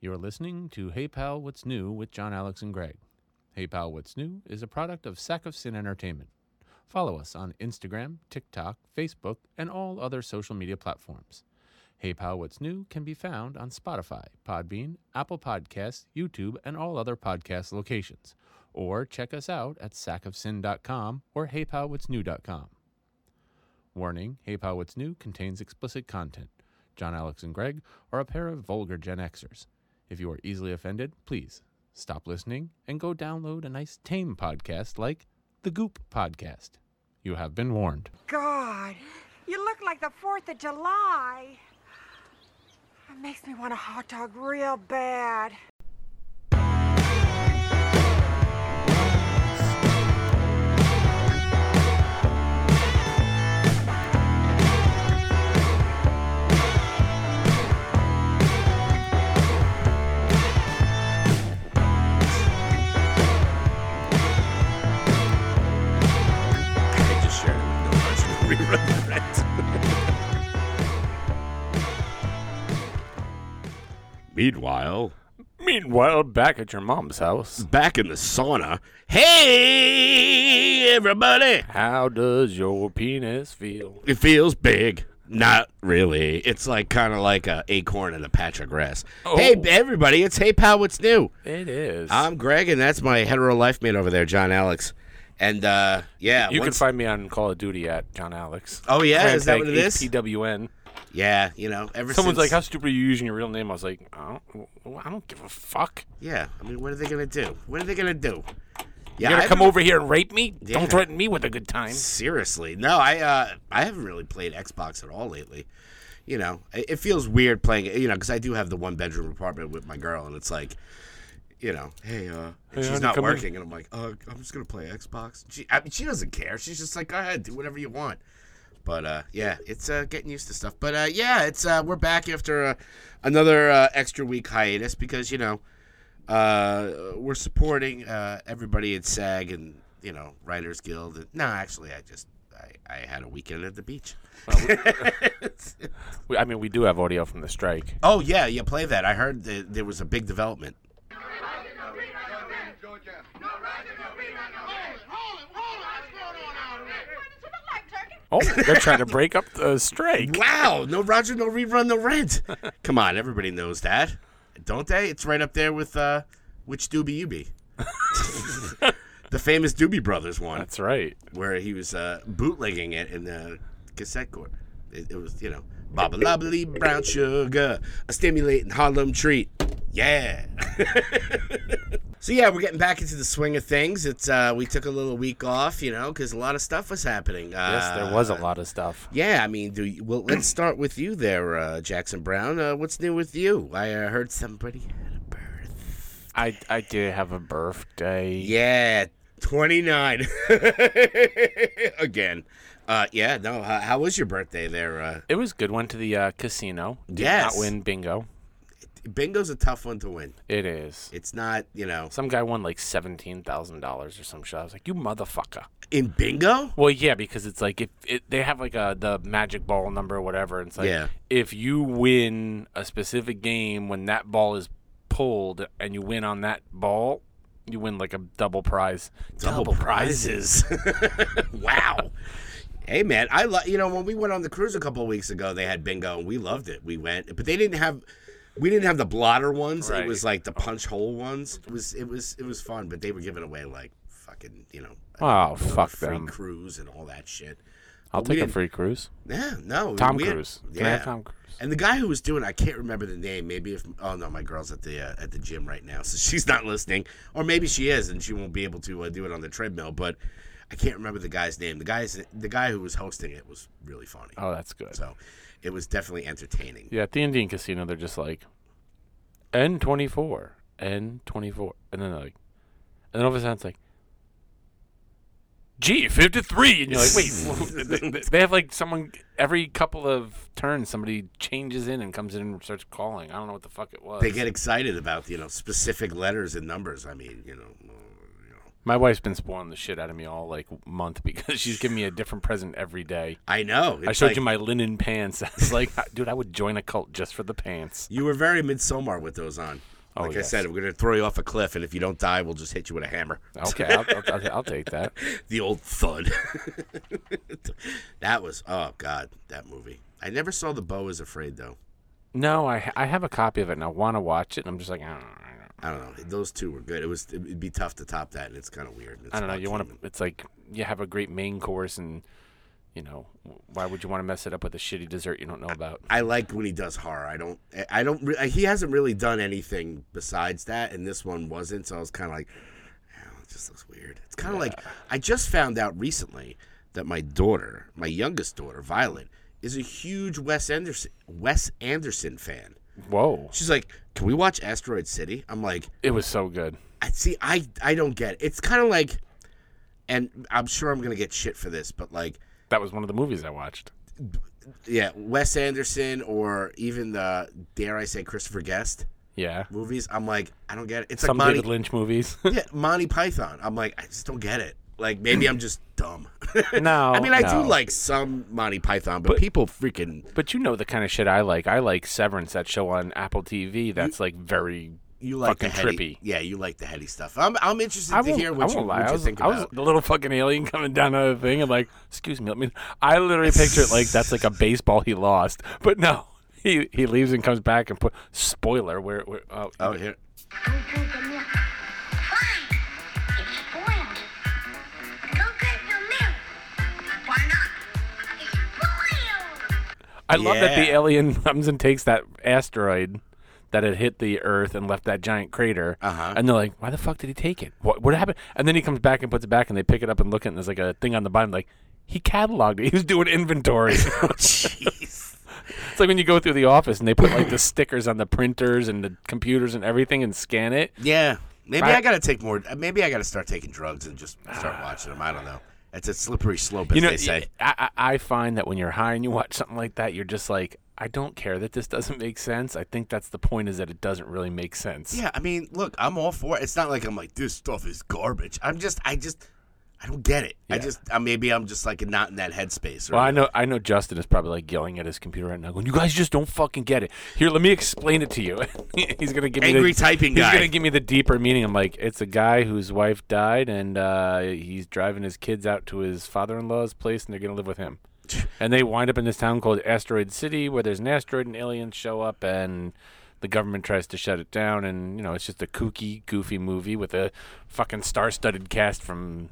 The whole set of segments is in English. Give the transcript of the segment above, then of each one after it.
You're listening to Hey Pal, What's New with John, Alex, and Greg. Hey Pal, What's New is a product of Sack of Sin Entertainment. Follow us on Instagram, TikTok, Facebook, and all other social media platforms. Hey Pal, What's New can be found on Spotify, Podbean, Apple Podcasts, YouTube, and all other podcast locations. Or check us out at sackofsin.com or heypalwhatsnew.com. Warning Hey Pal, What's New contains explicit content. John, Alex, and Greg are a pair of vulgar Gen Xers. If you are easily offended, please stop listening and go download a nice tame podcast like the Goop Podcast. You have been warned. God, you look like the 4th of July. It makes me want a hot dog real bad. Meanwhile, Meanwhile, back at your mom's house. back in the sauna. Hey, everybody! How does your penis feel? It feels big. Not really. It's like kind of like a acorn in a patch of grass. Hey, Oh. everybody! It's Hey Pal, what's new? It is. I'm Greg, and that's my hetero life mate over there, John Alex. And uh, yeah, you can find me on Call of Duty at John Alex. Oh yeah, is that what it is? PWN. Yeah, you know, ever Someone's since like, "How stupid are you using your real name?" I was like, "I don't, I don't give a fuck." Yeah, I mean, what are they gonna do? What are they gonna do? You Yeah, gonna I come over here and rape me? Yeah. Don't threaten me with a good time. Seriously, no, I uh, I haven't really played Xbox at all lately. You know, it, it feels weird playing it. You know, because I do have the one bedroom apartment with my girl, and it's like, you know, hey, uh, Hey, she's not come in. working, and I'm like, uh, I'm just gonna play Xbox. She, I mean, she doesn't care. She's just like, go ahead, do whatever you want. But uh, yeah, it's uh, getting used to stuff. But uh, yeah, it's uh, we're back after uh, another uh, extra week hiatus because you know uh, we're supporting uh, everybody at SAG and you know Writers Guild. And, no, actually, I just I, I had a weekend at the beach. We, I mean, we do have audio from the strike. oh yeah, yeah, play that. I heard that there was a big development. Oh, they're trying to break up the strike. Wow, no Roger, no rerun, no rent. Come on, everybody knows that, don't they? It's right up there with uh, which Doobie you be. the famous Doobie Brothers one. That's right. where he was uh, bootlegging it in the cassette court. It, it was, you know, Baba Lobbly Brown Sugar, a stimulating Harlem treat. Yeah. so yeah, we're getting back into the swing of things. It's uh, we took a little week off, you know, because a lot of stuff was happening. Uh, Yes, there was a lot of stuff. Yeah, I mean, do you, well, let's start with you there, uh, Jackson Browne. Uh, what's new with you? I uh, heard somebody had a birth. I I did have a birthday. Yeah, 29. Again. Uh, yeah, no, how, how was your birthday there? Uh, It was good. Went to the uh, casino. Did Yes. not win bingo. Bingo's a tough one to win. It is. It's not, you know, Some guy won like seventeen thousand dollars or some shit. I was like, "You motherfucker!" in bingo? Well, yeah, because it's like if it, they have like a the magic ball number or whatever. And it's like Yeah. if you win a specific game when that ball is pulled and you win on that ball, you win like a double prize. Double prizes. wow. Hey man, I love you know when we went on the cruise a couple of weeks ago, they had bingo and we loved it. We went, but they didn't have we didn't have the blotter ones. It was like the punch hole ones. It was it was it was fun, but they were giving away like fucking you know Oh, fuck free them. cruise and all that shit. I'll we take a free cruise. Yeah, no. Tom had- Cruise. Can yeah. Tom Cruise? And the guy who was doing, I can't remember the name. Maybe if oh no, my girl's at the uh, at the gym right now, so she's not listening, or maybe she is, and she won't be able to uh, do it on the treadmill. But I can't remember the guy's name. The guy's the guy who was hosting it was really funny. Oh, that's good. So it was definitely entertaining. Yeah, at the Indian casino, they're just like N twenty four, N twenty four, and then they're like, and then all of a sudden it's like G fifty three, and you're like, wait, they- they- have like someone every couple of turns, somebody changes in and comes in and starts calling. I don't know what the fuck it was. They get excited about you know specific letters and numbers. I mean, you know. My wife's been spoiling the shit out of me all like month because she's giving me a different present every day. I know. I showed like- you my linen pants. I was like, dude, I would join a cult just for the pants. You were very Midsommar with those on. Oh, Like I said, we're gonna throw you off a cliff, and if you don't die, we'll just hit you with a hammer. Okay, I'll, I'll, I'll, take that. the old thud. that was oh god, that movie. I never saw The Beau is Afraid though. No, I I have a copy of it and I want to watch it. And I'm just like, I don't, I don't know. Those two were good. It was it'd be tough to top that, and it's kind of weird. It's I don't know. You want to? It's like you have a great main course, and you know, why would you want to mess it up with a shitty dessert you don't know about? I like when he does horror. I don't. I don't. He hasn't really done anything besides that, and this one wasn't. So I was kind of like, oh, it just looks weird. It's kind of like I just found out recently that my daughter, my youngest daughter, Violet, is a huge Wes Anderson Wes Anderson fan. Whoa, She's like, "Can we watch Asteroid City?" I'm like, it was so good. I see. I I don't get it. It's kind of like, and I'm sure I'm gonna get shit for this, but like, That was one of the movies I watched. yeah, Wes Anderson or even the dare I say Christopher Guest Yeah, movies. I'm like, I don't get it. It's some like Monty, David Lynch movies. yeah, Monty Python. I'm like, I just don't get it. Like maybe I'm just dumb. no, I mean, I no. do like some Monty Python, but, people freaking But you know the kind of shit I like. I like Severance, that show on Apple TV. That's like very. you like the fucking heady, trippy. Yeah, you like the heady stuff. I'm I'm interested I to won't, hear I what you, won't lie. what you was, think I was about. the little fucking alien coming down on the thing. I'm like, excuse me. Let me. I literally picture it like that's like a baseball he lost, but no. He he leaves and comes back and put spoiler where where oh, Oh, here. I love that the alien comes and takes that asteroid that had hit the Earth and left that giant crater. Uh-huh. And they're like, why the fuck did he take it? What what happened? And then he comes back and puts it back, and they pick it up and look at it, and there's like a thing on the bottom, like he cataloged it. He was doing inventory. Jeez. it's like when you go through the office and they put like the stickers on the printers and the computers and everything and scan it. Yeah, maybe Right. I got to take more. Maybe I got to start taking drugs and just start watching them. I don't know. It's a slippery slope, as you know, they say. I, I I find that when you're high and you watch something like that, you're just like, I don't care that this doesn't make sense. I think that's the point is that it doesn't really make sense. Yeah, I mean, look, I'm all for it. It's not like I'm like this stuff is garbage. I'm just, I just, I don't get it. I just, uh, maybe I'm just like not in that headspace. Well, I know I know Justin is probably like yelling at his computer right now, going, "You guys just don't fucking get it." Here, let me explain it to you. he's gonna give me Angry the, typing He's guy. gonna give me the deeper meaning. I'm like, it's a guy whose wife died, and uh, he's driving his kids out to his father-in-law's place, and they're gonna live with him. and they wind up in this town called Asteroid City, where there's an asteroid, and aliens show up, and the government tries to shut it down, and you know, it's just a kooky, goofy movie with a fucking star-studded cast from.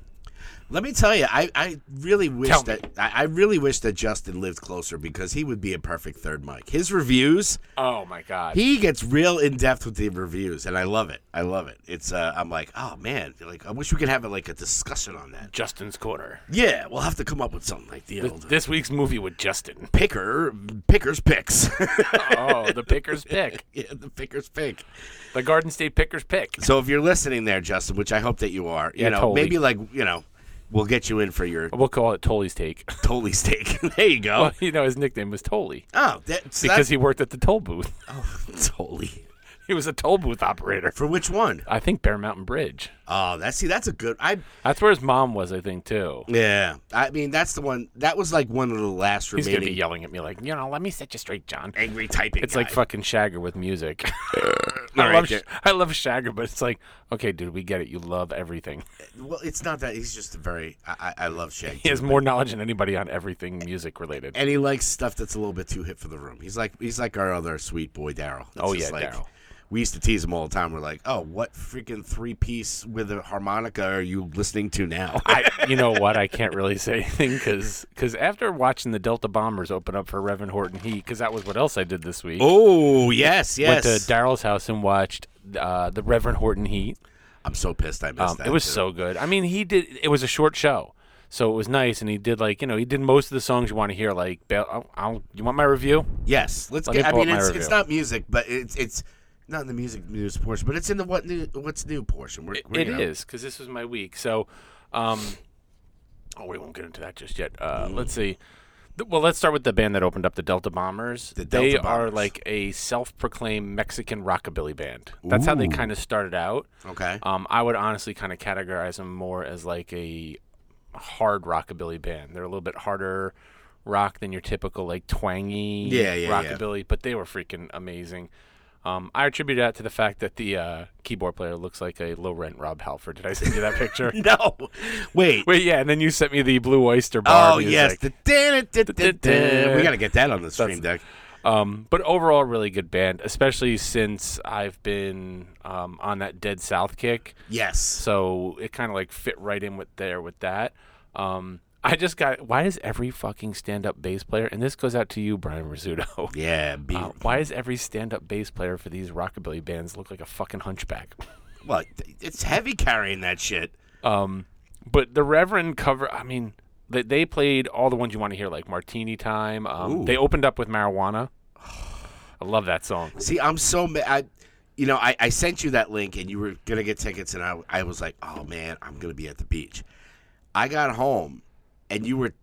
Let me tell you, I, I really wish Tell that I, I really wish that Justin lived closer because he would be a perfect third mic. His reviews, Oh my god! he gets real in depth with the reviews, and I love it. I love it. It's uh, I'm like, oh man, like I wish we could have like a discussion on that. Justin's corner. Yeah, we'll have to come up with something like the This, old this week's movie with Justin. picker pickers picks. Oh, the Pickers pick. yeah, the pickers pick. The Garden State Pickers pick. So if you're listening there, Justin, which I hope that you are, you Yeah, know, totally. maybe like you know, we'll get you in for your We'll call it Tolly's take. Tolly steak. there you go. Well, you know, his nickname was Tolly oh, that, so because that's, he worked at the toll booth. Oh, Tolly. He was a toll booth operator. For which one? I think Bear Mountain Bridge. Oh, that's see, that's a good. I That's where his mom was, I think, too. yeah. I mean, that's the one. That was like one of the last He's gonna be yelling at me like, you know, let me set you straight, John. angry typing. It's like fucking Shagger with music. I right, love, there. I love Shagger, but it's like, okay, dude, we get it. You love everything. Eh, well, it's not that. He's just a very. I, I, love Shag. He has more knowledge than anybody on everything music related. and he likes stuff that's a little bit too hip for the room. He's like he's like our other sweet boy Daryl. Oh, yeah, like, Daryl. We used to tease him all the time. We're like, oh, what freaking three piece with a harmonica are you listening to now? I, you know what? I can't really say anything because because after watching the Delta Bombers open up for Reverend Horton Heat, because that was what else I did this week. oh yes, yes. Went to Daryl's house and watched uh, the Reverend Horton Heat. I'm so pissed I missed Um, that. it was too. so good. I mean, he did. It was a short show, so it was nice, and he did like you know he did most of the songs you want to hear. Like, I'll, I'll, you want my review? Yes, let's Let get. I mean, it's, it's not music, but it's it's not in the music news portion, but it's in the what new what's new portion. We're, we're, It you because this was my week. So, um, oh, we won't get into that just yet. Uh, Mm. Let's see. Well, let's start with the band that opened up the Delta Bombers. The Delta they Delta are like a self-proclaimed Mexican rockabilly band. That's how they kind of started out. Okay. Um, I would honestly kind of categorize them more as like a hard rockabilly band. They're a little bit harder rock than your typical like twangy Yeah, yeah, yeah. rockabilly, but they were freaking amazing. Um, I attribute that to the fact that the uh, keyboard player looks like a low rent Rob Halford. Did I send you that picture? no. Wait. Wait, yeah, and then you sent me the Blue Oyster Bar. Oh yes. The, we got to get that on the stream deck. Um, but overall, really good band, especially since I've been um, on that Dead South kick. Yes. So it kind of like fit right in with there with that. Um, I just got. Why is every fucking stand-up bass player, and this goes out to you, Brian Rizzuto. Yeah. Be, Uh, why does every stand-up bass player for these rockabilly bands look like a fucking hunchback? well, it's heavy carrying that shit. Um, but the Reverend cover, I mean, they, they played all the ones you want to hear, like Martini Time. Um, they opened up with Marijuana. I love that song. See, I'm so mad. I, you know, I, I sent you that link and you were gonna get tickets, and I I was like, oh man, I'm gonna be at the beach. I got home, and you were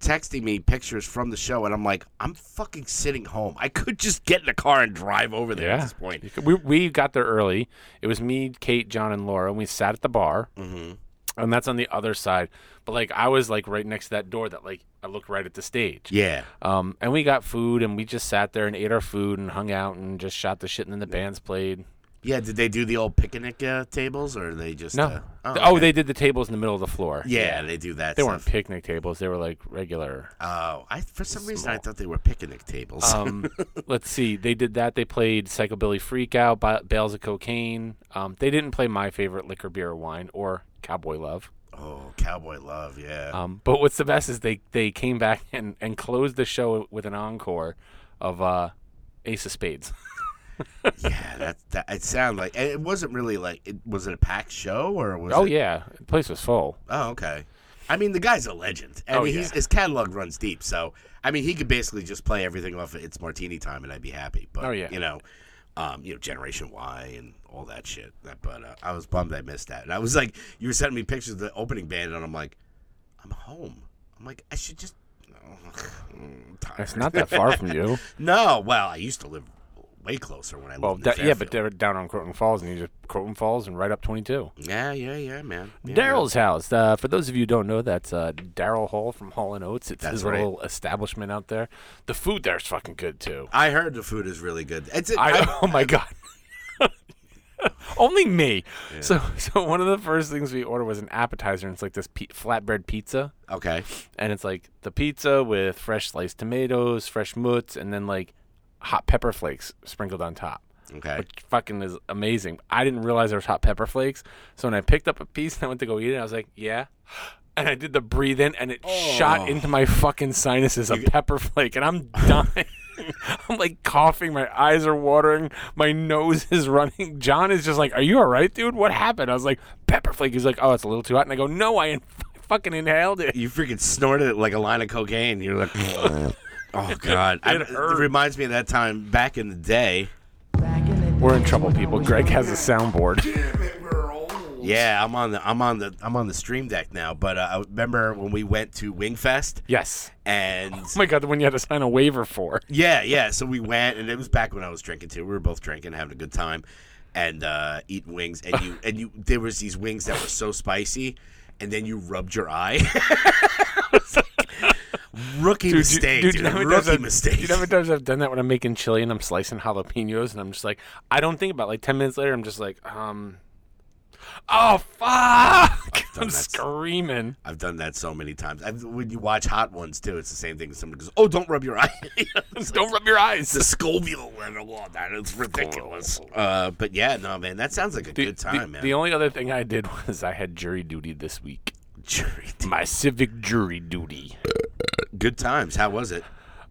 texting me pictures from the show, and I'm like, I'm fucking sitting home. I could just get in the car and drive over there at this point. We, we got there early. It was me, Kate, John, and Laura, and we sat at the bar. Mm-hmm. And that's on the other side. But like I was like right next to that door that like I looked right at the stage. Yeah. Um, and we got food and we just sat there and ate our food and hung out and just shot the shit and then the bands played. Yeah, did they do the old picnic uh, tables, or they just No. Uh, oh, okay. they did the tables in the middle of the floor. Yeah, they do that. They stuff. weren't picnic tables. They were like regular. Oh, I for some reason I thought they were picnic tables. Um, let's see. They did that. They played Psychobilly Freakout, Ba- Bales of Cocaine. Um, they didn't play my favorite liquor, beer, or wine, or Cowboy Love. oh, cowboy love, yeah. Um, but what's the best is they, they came back and, and closed the show with an encore of uh, Ace of Spades. yeah, that that it sounded like it wasn't really like it was it a packed show or was oh it? yeah, the place was full. Oh, okay. I mean, the guy's a legend. I Oh, mean, yeah. his catalog runs deep. So, I mean, he could basically just play everything off of It's Martini Time, and I'd be happy. But, Oh, yeah. you know, um, you know, Generation Y and all that shit. But uh, I was bummed I missed that. And I was like, you were sending me pictures of the opening band, and I'm like, I'm home. I'm like, I should just. Tired. It's not that far from you. no, well, I used to live way closer when I lived Well, in da- yeah, but they're down on Croton Falls, and you just Croton Falls and right up 22. yeah, yeah, yeah, man. Yeah, Daryl's house. Uh, for those of you who don't know, that's uh, Daryl Hall from Hall and Oates. It's That's his right. little establishment out there. The food there's fucking good too. I heard the food is really good. It's I, I, oh my god. Only me. So, so one of the first things we ordered was an appetizer, and it's like this pe- flatbread pizza, okay. and it's like the pizza with fresh sliced tomatoes, fresh mutts, and then like hot pepper flakes sprinkled on top. Okay. which fucking is amazing. I didn't realize there was hot pepper flakes. So when I picked up a piece and I went to go eat it, I was like, yeah. And I did the breathe in, and it shot Oh. into my fucking sinuses a pepper flake, and I'm dying. I'm like coughing. My eyes are watering. My nose is running. John is just like, "Are you all right, dude? What happened?" I was like, "Pepper flake." He's like, "Oh, it's a little too hot." And I go, "No, I in- fucking inhaled it." you freaking snorted it like a line of cocaine. You're like, oh god, I- It it, reminds me of that time back in the day. We're in trouble, people. Greg has a soundboard. Yeah, I'm on the I'm on the I'm on the stream deck now. But uh, I remember when we went to Wingfest Yes. and Oh my god, the one you had to sign a waiver for. yeah, yeah. So we went and it was back when I was drinking too. We were both drinking, having a good time, and uh, eating wings. And you and you there was these wings that were so spicy, and then you rubbed your eye. Rookie Dude, mistake, dude. dude, how Rookie I've- mistake. You know how many times I've done that when I'm making chili and I'm slicing jalapenos and I'm just like, I don't think about it. like ten minutes later. I'm just like, um, oh fuck! I'm screaming. I've done that so many times. I've, when you watch Hot Ones too, it's the same thing. Someone goes, "Oh, don't rub your eyes! Don't rub your eyes. the Scoville level on that. It's ridiculous. Uh, but yeah, no, man, that sounds like a The, good the- time, man. the only other thing I did was I had jury duty this week. Jury- My civic jury duty. Good times. How was it?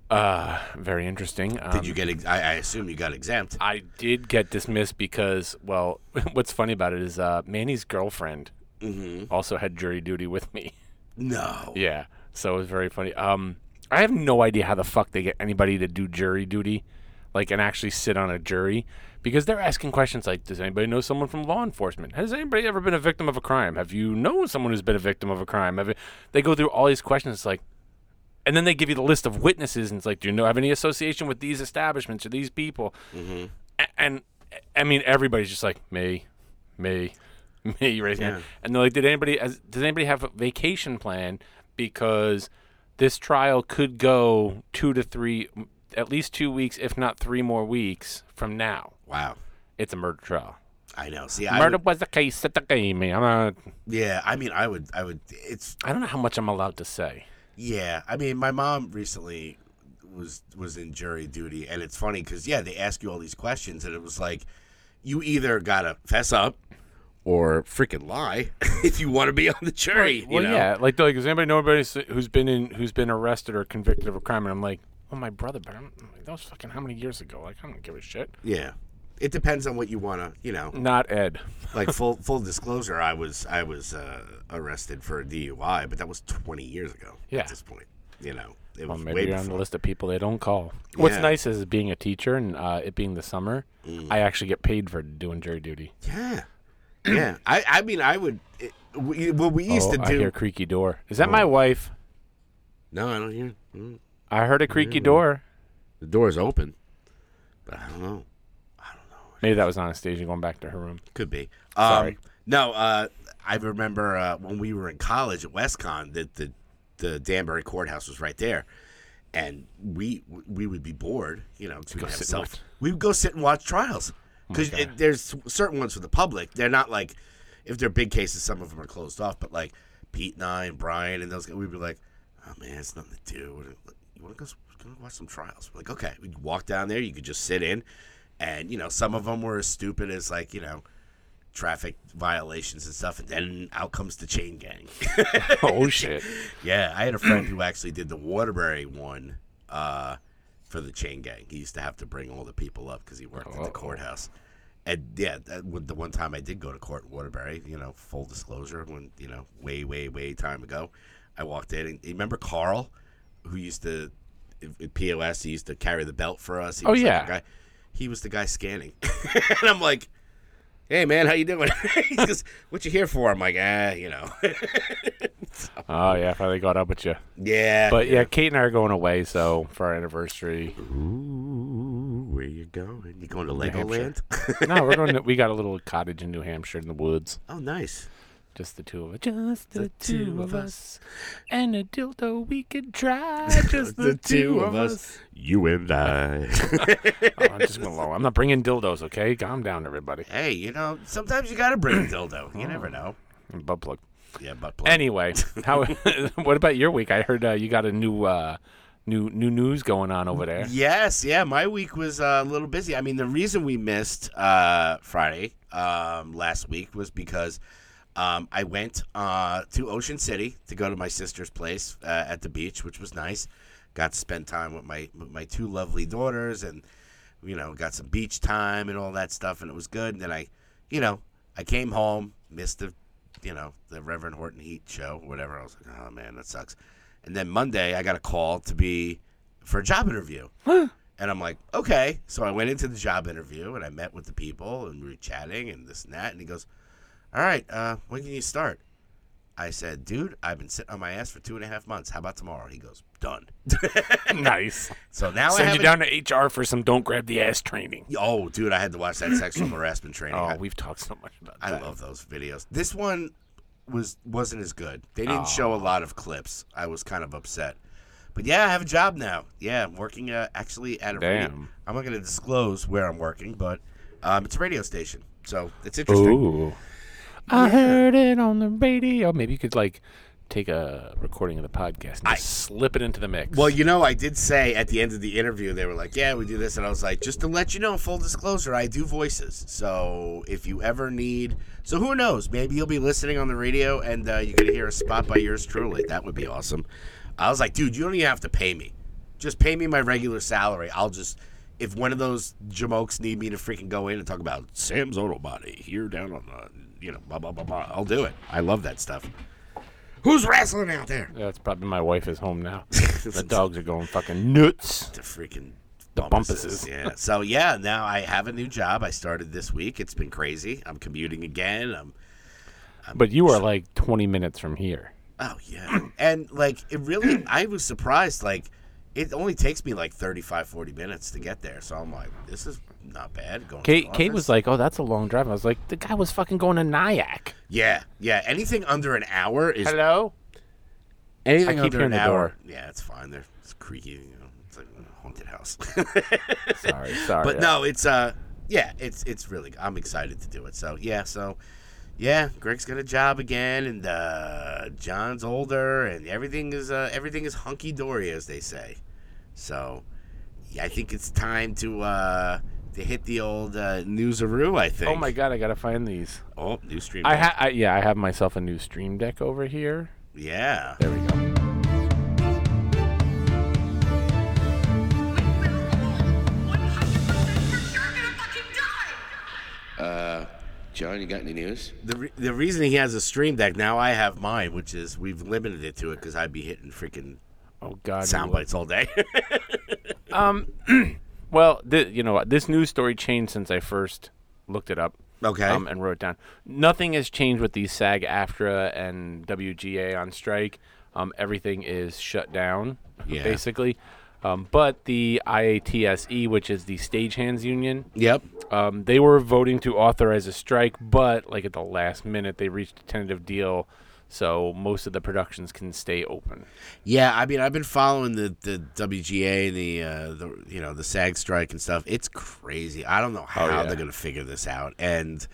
Uh, very interesting. Um, Did you get? Ex- I, I assume you got exempt. I did get dismissed because, well, what's funny about it is uh, Manny's girlfriend Mm-hmm. also had jury duty with me. No. Yeah, so it was very funny. Um, I have no idea how the fuck they get anybody to do jury duty, like and actually sit on a jury, because they're asking questions like, "Does anybody know someone from law enforcement? Has anybody ever been a victim of a crime? Have you known someone who's been a victim of a crime?" Have you-" They go through all these questions. It's like, and then they give you the list of witnesses, and it's like, do you know have any association with these establishments or these people? Mm-hmm. And, and I mean, everybody's just like me, me, me, raising hand. And they're like, did anybody has, does anybody have a vacation plan because this trial could go two to three, at least two weeks, if not three more weeks from now. Wow. It's a murder trial. I know. See, I Murder would, was the case at the game. I'm not, yeah. I mean, I would. I would. It's I don't know how much I'm allowed to say. Yeah, I mean, my mom recently was was in jury duty, and it's funny because yeah, they ask you all these questions, and it was like, you either gotta fess up or freaking lie if you want to be on the jury. Well, you know? yeah, like, like, does anybody know anybody who's been in who's been arrested or convicted of a crime? And I'm like, well, my brother, but I'm, I'm like, that was fucking how many years ago? Like, I don't give a shit. yeah. It depends on what you want to, you know. Not Ed. Like full full disclosure, I was I was uh, arrested for a DUI, but that was 20 years ago. Yeah. At this point, you know, it Well, was maybe way you're on the list of people they don't call. What's nice is being a teacher and uh, it being the summer, Mm. I actually get paid for doing jury duty. Yeah, yeah. I I mean, I would. It, we, what we used oh, to I do. hear creaky door. Is that my wife? no, I don't hear. mm. I heard a creaky door. The door's open, but I don't know. Maybe that was Anastasia going back to her room. Could be. Um, Sorry. No, uh, I remember uh, when we were in college at WestConn, that the the Danbury courthouse was right there, and we we would be bored, you know, to go have self. We would go sit and watch trials because there's certain ones for the public. They're not like if they're big cases, some of them are closed off. But like Pete and I and Brian and those guys, we'd be like, "Oh man, it's nothing to do. You want to go, go watch some trials?" We're like, okay, we'd walk down there. You could just sit in, and you know, some of them were as stupid as like you know traffic violations and stuff, and then out comes the chain gang. oh shit! yeah, I had a friend who actually did the Waterbury one uh, for the chain gang. He used to have to bring all the people up because he worked at the courthouse. And yeah, that, the one time I did go to court in Waterbury, you know, full disclosure, when you know, way, way, way time ago, I walked in and you remember Carl, who used to at POS, he used to carry the belt for us. He Oh, yeah. He was the guy scanning, and I'm like, "Hey man, how you doing?" he goes, "What you here for?" I'm like, "Ah, you know." Oh yeah, finally got up with you. yeah, But yeah, Kate and I are going away, so for our anniversary. Ooh, where you going? You going to. Legoland? no, we're going. To, we got a little cottage in New Hampshire in the woods. oh, nice. Just the two of us. Just the, two, two of of us. And a dildo we could try. Just the, two of us. You and I. Oh, I'm just going low. I'm not bringing dildos, okay? Calm down, everybody. hey, you know, sometimes you got to bring a dildo. You never know. And butt plug. Yeah, butt plug. Anyway, how? what about your week? I heard uh, you got a new, uh, new, new news going on over there. Yes, yeah, my week was uh, a little busy. I mean, the reason we missed uh, Friday um, last week was because um, I went uh, to Ocean City to go to my sister's place uh, at the beach, which was nice. Got to spend time with my with my two lovely daughters, and you know, got some beach time and all that stuff, and it was good. And then I, you know, I came home, missed the, you know, the Reverend Horton Heat show, whatever. I was like, oh man, that sucks. And then Monday, I got a call to be for a job interview. And I'm like, okay. So I went into the job interview and I met with the people and we were chatting and this and that. And he goes, all right, uh, when can you start? I said, dude, I've been sitting on my ass for two and a half months. How about tomorrow? He goes, done. nice. so now I Send have you down to HR for some don't grab the ass training. Oh, dude, I had to watch that sexual harassment training. Oh, I, we've talked so much about that. I that. love those videos. This one was wasn't as good. They didn't show a lot of clips. I was kind of upset. But yeah, I have a job now. Yeah, I'm working uh, actually at a radio. Damn. I'm not going to disclose where I'm working, but um, it's a radio station, so it's interesting. Ooh. I heard it on the radio. Maybe you could like take a recording of the podcast and I- slip it into the mix. Well, you know, I did say at the end of the interview, they were like, "Yeah, we do this," and I was like, "Just to let you know, full disclosure, I do voices. So if you ever need, so who knows? Maybe you'll be listening on the radio and uh, you're gonna hear a spot by yours truly. That would be awesome." I was like, "Dude, you don't even have to pay me. Just pay me my regular salary. I'll just." If one of those jamokes need me to freaking go in and talk about Sam's Auto Body here down on the, you know, blah blah blah blah, I'll do it. I love that stuff. Who's wrestling out there? Yeah, it's probably my wife is home now. the dogs are going fucking nuts. the freaking The bumpuses. bumpuses. Yeah. So yeah, now I have a new job. I started this week. It's been crazy. I'm commuting again. I'm But you are like 20 minutes from here. Oh yeah, and like it really, I was surprised. Like it only takes me like 35, 40 minutes to get there. So I'm like, this is not bad. Going. Kate, Kate was like, "Oh, that's a long drive." I was like, "The guy was fucking going to Nyack." yeah, yeah. Anything under an hour is Hello. anything I keep under hearing an the hour. door. Yeah, it's fine. They're it's creaky. You know, it's like a haunted house. Sorry, sorry. but no, it's uh, yeah, it's it's really. I'm excited to do it. So yeah, so. Yeah, Greg's got a job again, and uh, John's older, and everything is uh, everything is hunky dory, as they say. So, yeah, I think it's time to uh, to hit the old uh, newsaroo. I think. Oh my god, I gotta find these. Oh, new stream. I deck. ha- I, yeah, I have myself a new stream deck over here. Yeah. There we go. John, you got any news? The re- the reason he has a stream deck now, I have mine, which is we've limited it to it because I'd be hitting freaking Oh god. sound bites all day. Well, th- you know? This news story changed since I first looked it up. Okay. Um, and wrote it down. Nothing has changed with the SAG AFTRA and WGA on strike. Um, everything is shut down, Yeah. basically. Um, but the IATSE, which is the stagehands union, yep. um, they were voting to authorize a strike, but like at the last minute, they reached a tentative deal, so most of the productions can stay open. Yeah, I mean, I've been following the, the WGA, the uh, the you know the SAG strike and stuff. It's crazy. I don't know how Oh, yeah. they're gonna figure this out. And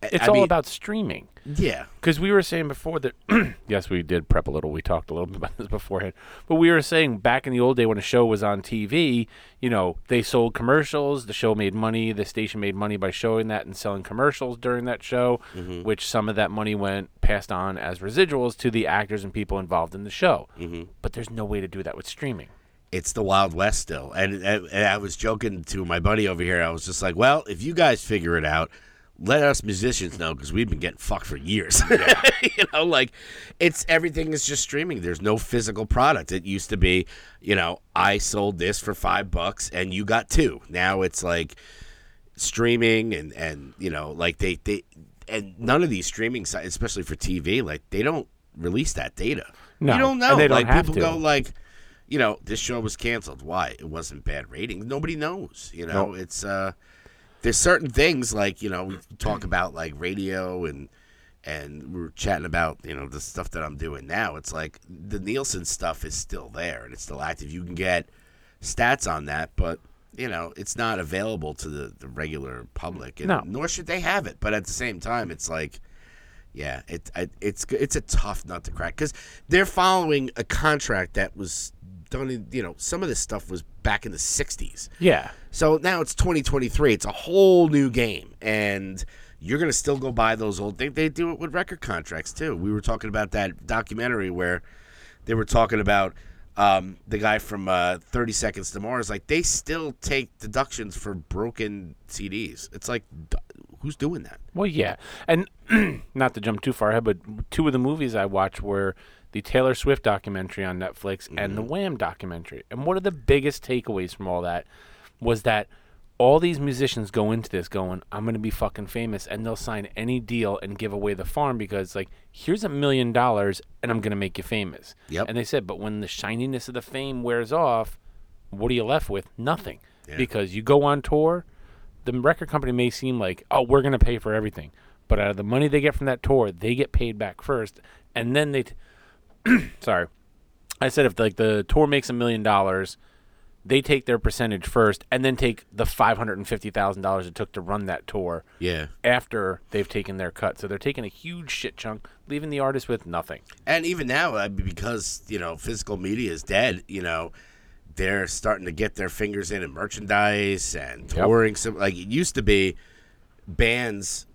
It's I all mean, about streaming. yeah, Because we were saying before that, yes, we did prep a little. We talked a little bit about this beforehand. But we were saying back in the old day when a show was on TV, you know, they sold commercials. The show made money. The station made money by showing that and selling commercials during that show, Mm-hmm. which some of that money went passed on as residuals to the actors and people involved in the show. Mm-hmm. But there's no way to do that with streaming. it's the Wild West still. And, and, and I was joking to my buddy over here. I was just like, well, if you guys figure it out, let us musicians know because we've been getting fucked for years. you know, like it's everything is just streaming. There's no physical product. It used to be, you know, I sold this for five bucks and you got two. Now it's like streaming and and you know like they they and none of these streaming sites, especially for TV, like they don't release that data. No, you don't and know. they don't like people to. go like, you know, this show was canceled. Why? It wasn't bad ratings. Nobody knows. You know, Nope. it's uh, there's certain things like you know we talk about like radio and and we are chatting about you know the stuff that I'm doing now. It's like the Nielsen stuff is still there and it's still active. You can get stats on that, but you know it's not available to the, the regular public, and No. nor should they have it. But at the same time, it's like. Yeah, it, it it's it's a tough nut to crack because they're following a contract that was done. In, you know, some of this stuff was back in the '60s. Yeah. So now it's 2023. It's a whole new game, and you're gonna still go buy those old. They they do it with record contracts too. We were talking about that documentary where they were talking about um, the guy from uh, 30 Seconds to Mars. Like they still take deductions for broken CDs. It's like, who's doing that? Well, yeah, and not to jump too far ahead, but two of the movies I watched were the Taylor Swift documentary on Netflix and the mm-hmm. Wham documentary. And one of the biggest takeaways from all that was that all these musicians go into this going, "I'm going to be fucking famous," and they'll sign any deal and give away the farm because, like, here's a million dollars and I'm going to make you famous. Yep. And they said, but when the shininess of the fame wears off, what are you left with? Nothing. Because you go on tour, the record company may seem like, oh, we're going to pay for everything. But out of the money they get from that tour, they get paid back first. And then they, t- sorry, I said if like the tour makes a million dollars, they take their percentage first and then take the $550,000 it took to run that tour Yeah. after they've taken their cut. So they're taking a huge shit chunk, leaving the artist with nothing. And even now, I mean, because you know physical media is dead, you know, they're starting to get their fingers in in merchandise and Yep. touring. Some like it used to be, bands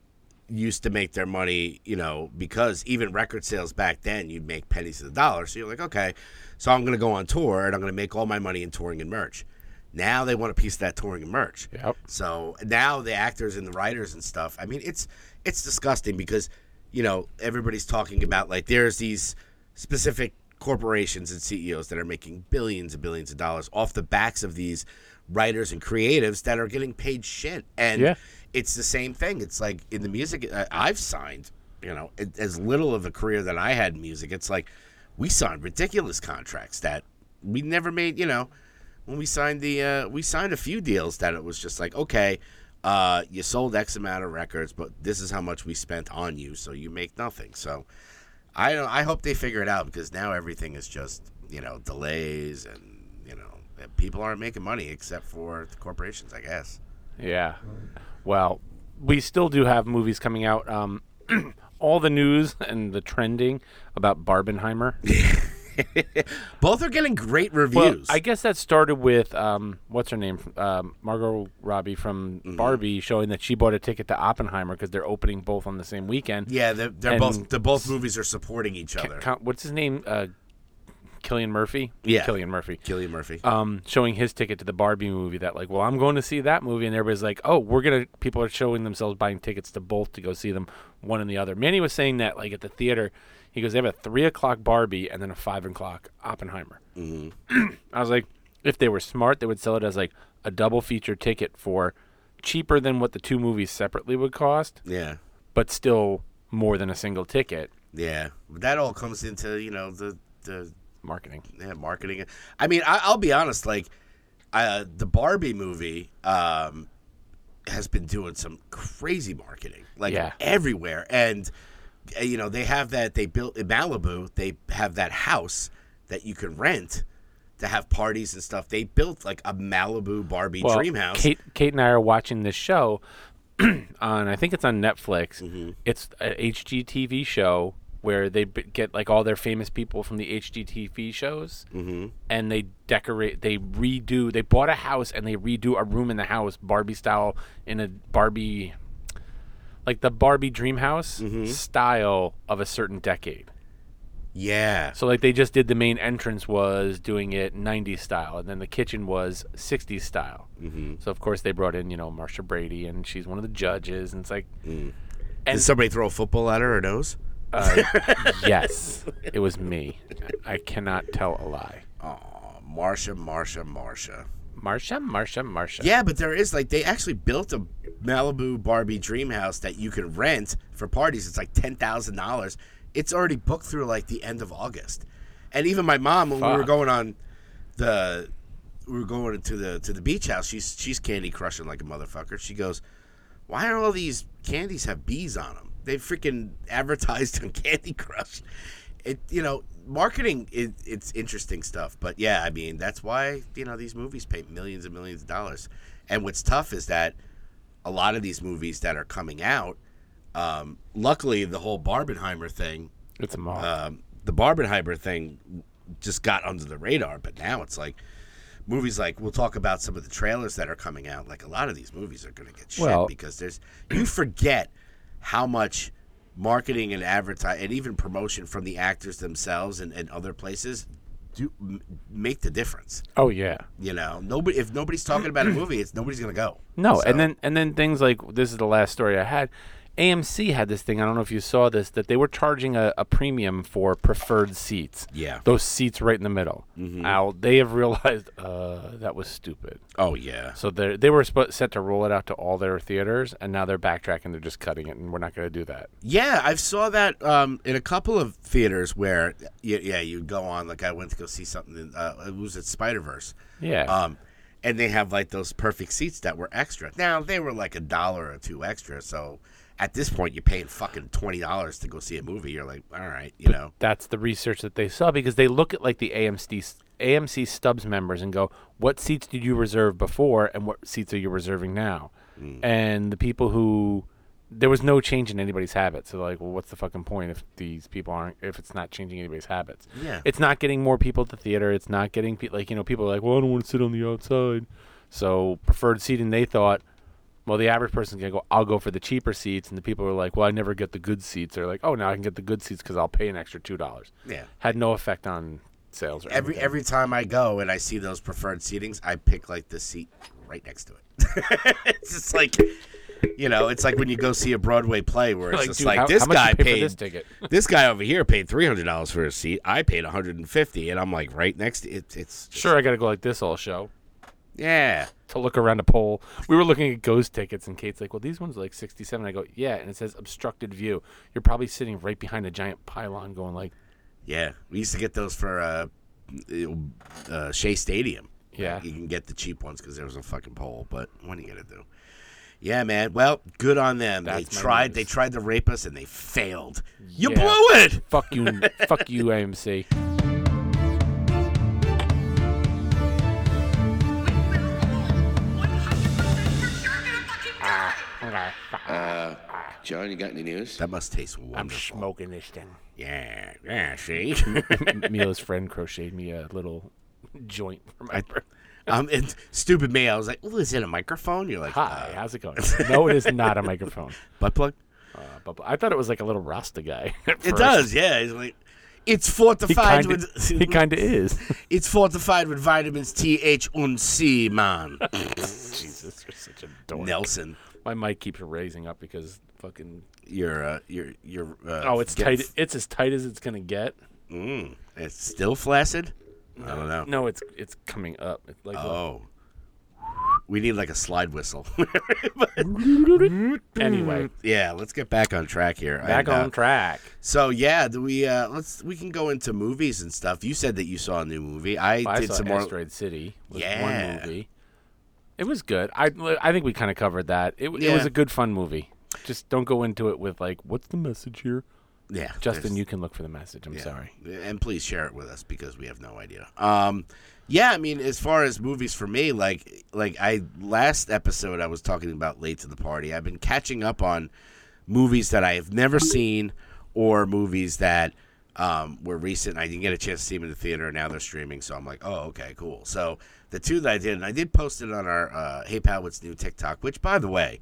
used to make their money, you know, because even record sales back then, you'd make pennies to the dollar. So you're like, okay, so I'm going to go on tour and I'm going to make all my money in touring and merch. Now they want a piece of that touring and merch. Yep. So now the actors and the writers and stuff. I mean, it's it's disgusting because you know everybody's talking about like there's these specific corporations and CEOs that are making billions and billions of dollars off the backs of these writers and creatives that are getting paid shit. And Yeah. It's the same thing. It's like in the music I've signed you know, as little of a career that I had in music, it's like we signed ridiculous contracts that we never made. You know, when we signed the uh, we signed a few deals that it was just like okay. Uh, you sold X amount of records, but this is how much we spent on you, so you make nothing. So, I don't. I hope they figure it out because now everything is just you know delays and you know people aren't making money except for the corporations, I guess. Yeah. Well, we still do have movies coming out. Um, all the news and the trending about Barbenheimer. Both are getting great reviews. Well. I guess that started with um, what's her name, um, Margot Robbie from Mm-hmm. Barbie, showing that she bought a ticket to Oppenheimer because they're opening both on the same weekend. yeah, they're, they're both. The both movies are supporting each Ca- other. ca- what's his name? Uh, Cillian Murphy. Yeah. Cillian Murphy. Cillian Murphy. um, showing his ticket to the Barbie movie. That like, well, I'm going to see that movie, and everybody's like, oh, we're gonna. People are showing themselves buying tickets to both to go see them, one and the other. Manny was saying that like at the theater, he goes, they have a three o'clock Barbie and then a five o'clock Oppenheimer. Mm-hmm. I was like, if they were smart, they would sell it as like a double feature ticket for cheaper than what the two movies separately would cost, yeah, but still more than a single ticket. yeah. That all comes into you know the the Marketing. yeah, marketing. I mean, I, I'll be honest. Like, uh, the Barbie movie um, has been doing some crazy marketing, like Yeah. everywhere. And uh, you know, they have that. They built in Malibu. They have that house that you can rent to have parties and stuff. They built like a Malibu Barbie Well, dream house. Kate, Kate and I are watching this show on, I think it's on Netflix. Mm-hmm. It's an HGTV show where they b- get like all their famous people from the HGTV shows, mm-hmm. and they decorate, they redo. They bought a house and they redo a room in the house, Barbie style, in a Barbie, like the Barbie dream house Mm-hmm. style of a certain decade. yeah, So like they just did the main entrance was doing it 90s style, and then the kitchen was 60s style. Mm-hmm. So of course they brought in you know Marcia Brady, and she's one of the judges, and it's like, Did somebody throw a football at her or nose? Uh, yes, it was me. I cannot tell a lie. Oh, Marsha, Marsha, Marsha. Marsha, Marsha, Marsha. Yeah, but there is like they actually built a Malibu Barbie dream house that you can rent for parties. It's like ten thousand dollars. It's already booked through like the end of August, and even my mom when we were going on the we were going to the to the beach house. She's she's candy crushing like a motherfucker. She goes, "Why are all these candies have bees on them? They freaking advertised on Candy Crush." It you know marketing it, it's interesting stuff, but yeah, I mean that's why you know these movies pay millions and millions of dollars. And what's tough is that a lot of these movies that are coming out, um, luckily the whole Barbenheimer thing it's a moth. um, the Barbenheimer thing just got under the radar, but now it's like movies like we'll talk about some of the trailers that are coming out. Like a lot of these movies are going to get shit Well- because there's you forget how much marketing and advertise and even promotion from the actors themselves and, and other places do m- make the difference. oh yeah. You know, nobody if nobody's talking about a movie, it's nobody's going to go. No, So- and then and then things like this is the last story I had. AMC had this thing. I don't know if you saw this that they were charging a, a premium for preferred seats. Yeah. those seats right in the middle. Now they have realized uh, that was stupid. oh yeah, So they they were sp- set to roll it out to all their theaters, and now they're backtracking. They're just cutting it, and we're not going to do that. Yeah, I saw that um, in a couple of theaters where, yeah, yeah, you'd go on. Like I went to go see something. In, uh, it was at Spider Verse. Yeah. Um, and they have like those perfect seats that were extra. Now they were like a dollar or two extra. So at this point, you're paying fucking twenty dollars to go see a movie. You're like, all right, you know. That's the research that they saw because they look at like the AMC AMC Stubs members and go, "What seats did you reserve before, and what seats are you reserving now?" Mm. And the people who there was no change in anybody's habits. So like, well, what's the fucking point if these people aren't if it's not changing anybody's habits? Yeah. It's not getting more people to theater. It's not getting pe- like you know people are like, well, I don't want to sit on the outside. So preferred seating, they thought. Well, the average person's gonna go. I'll go for the cheaper seats, and the people are like, "Well, I never get the good seats." They're like, "Oh, now I can get the good seats because I'll pay an extra two dollars." Yeah. Had no effect on sales. Or Every anything. every time I go and I see those preferred seatings, I pick like the seat right next to it. it's just like. You know, it's like when you go see a Broadway play where it's Like, just dude, like how- this how much guy you pay for paid this ticket? this guy over here paid three hundred dollars for his seat. I paid one hundred and fifty, and I'm like right next to it. It's just- Sure, I got to go like this all show. yeah. To look around a pole. We were looking at ghost tickets, and Kate's like, "Well, these ones are like 67." I go, "Yeah," and it says obstructed view. You're probably sitting right behind a giant pylon, going like, Yeah, we used to get those for uh, uh, Shea Stadium. Yeah. you can get the cheap ones because there was a fucking pole. But what are you gonna do? Yeah, man. Well, good on them. That's they tried. news. They tried to rape us and they failed. You Yeah. blew it. "Fuck you, fuck you, AMC." Uh, John, you got any news? That must taste wonderful. I'm wonderful. smoking this thing. Yeah, yeah. See, Mila's friend crocheted me a little joint for my birthday. um, and stupid me. I was like, "Oh, is it a microphone?" You're like, Hi, uh, how's it going? no, it is not a microphone. butt plug." Uh, but I thought it was like a little Rasta guy. It first. does, yeah. He's like, it's He fortified kind with. of, he kind of is. It's fortified with vitamins T, H, and C, man. Jesus, you're such a dork. Nelson, My mic keeps raising up because fucking. you're, uh, you're, you're. Uh, Oh, it's tight. It's as tight as it's gonna get. Mm, it's still flaccid. I don't know. No, it's it's coming up. It's like Oh, we need like a slide whistle. anyway, yeah, let's get back on track here. back And, uh, on track. So yeah, do we uh, let's we can go into movies and stuff. You said that you saw a new movie. I I did saw some more. Asteroid City. Yeah. It was good. I I think we kind of covered that. It, it was a good fun movie. Just don't go into it with like, what's the message here? Yeah, Justin, you can look for the message. I'm Yeah. sorry. And please share it with us because we have no idea. Um, yeah, I mean, as far as movies for me, like like I last episode I was talking about late to the party. I've been catching up on movies that I have never seen or movies that um, were recent. I didn't get a chance to see them in the theater, and now they're streaming. So I'm like, oh, okay, cool. So the two that I did, and I did post it on our uh, Hey Pal What's New TikTok. Which, by the way,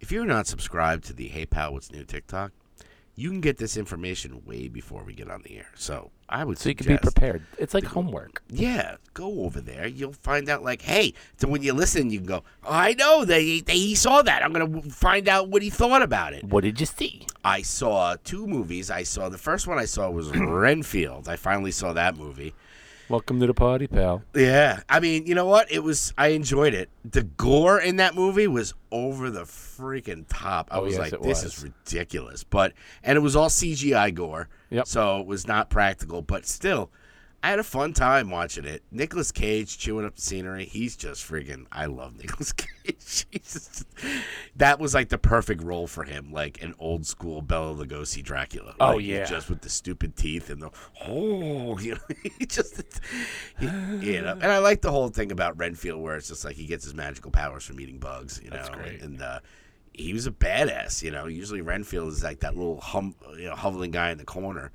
if you're not subscribed to the Hey Pal What's New TikTok, you can get this information way before we get on the air. So I would So you can be prepared. It's like homework. yeah, go over there. You'll find out, like, hey, so when you listen, you can go, oh, I know that he, that he saw that. I'm going to find out what he thought about it. What did you see? I saw two movies. I saw the first one I saw was Renfield. I finally saw that movie. Welcome to the party, pal. Yeah, I mean, you know what? It was. I enjoyed it. The gore in that movie was over the freaking top. I Oh, was yes, like, "This was. is ridiculous." But and it was all CGI gore. Yep. So it was not practical, but still, I had a fun time watching it. Nicolas Cage chewing up the scenery. He's just freaking. I love Nicolas Cage. Jesus. That was like the perfect role for him, like an old school Bela Lugosi Dracula. Oh, Like, he yeah. just with the stupid teeth and the oh, you know, he just you know. And I like the whole thing about Renfield, where it's just like he gets his magical powers from eating bugs, you know. That's great. And uh, he was a badass, you know. Usually Renfield is like that little hum, you know, hoveling guy in the corner.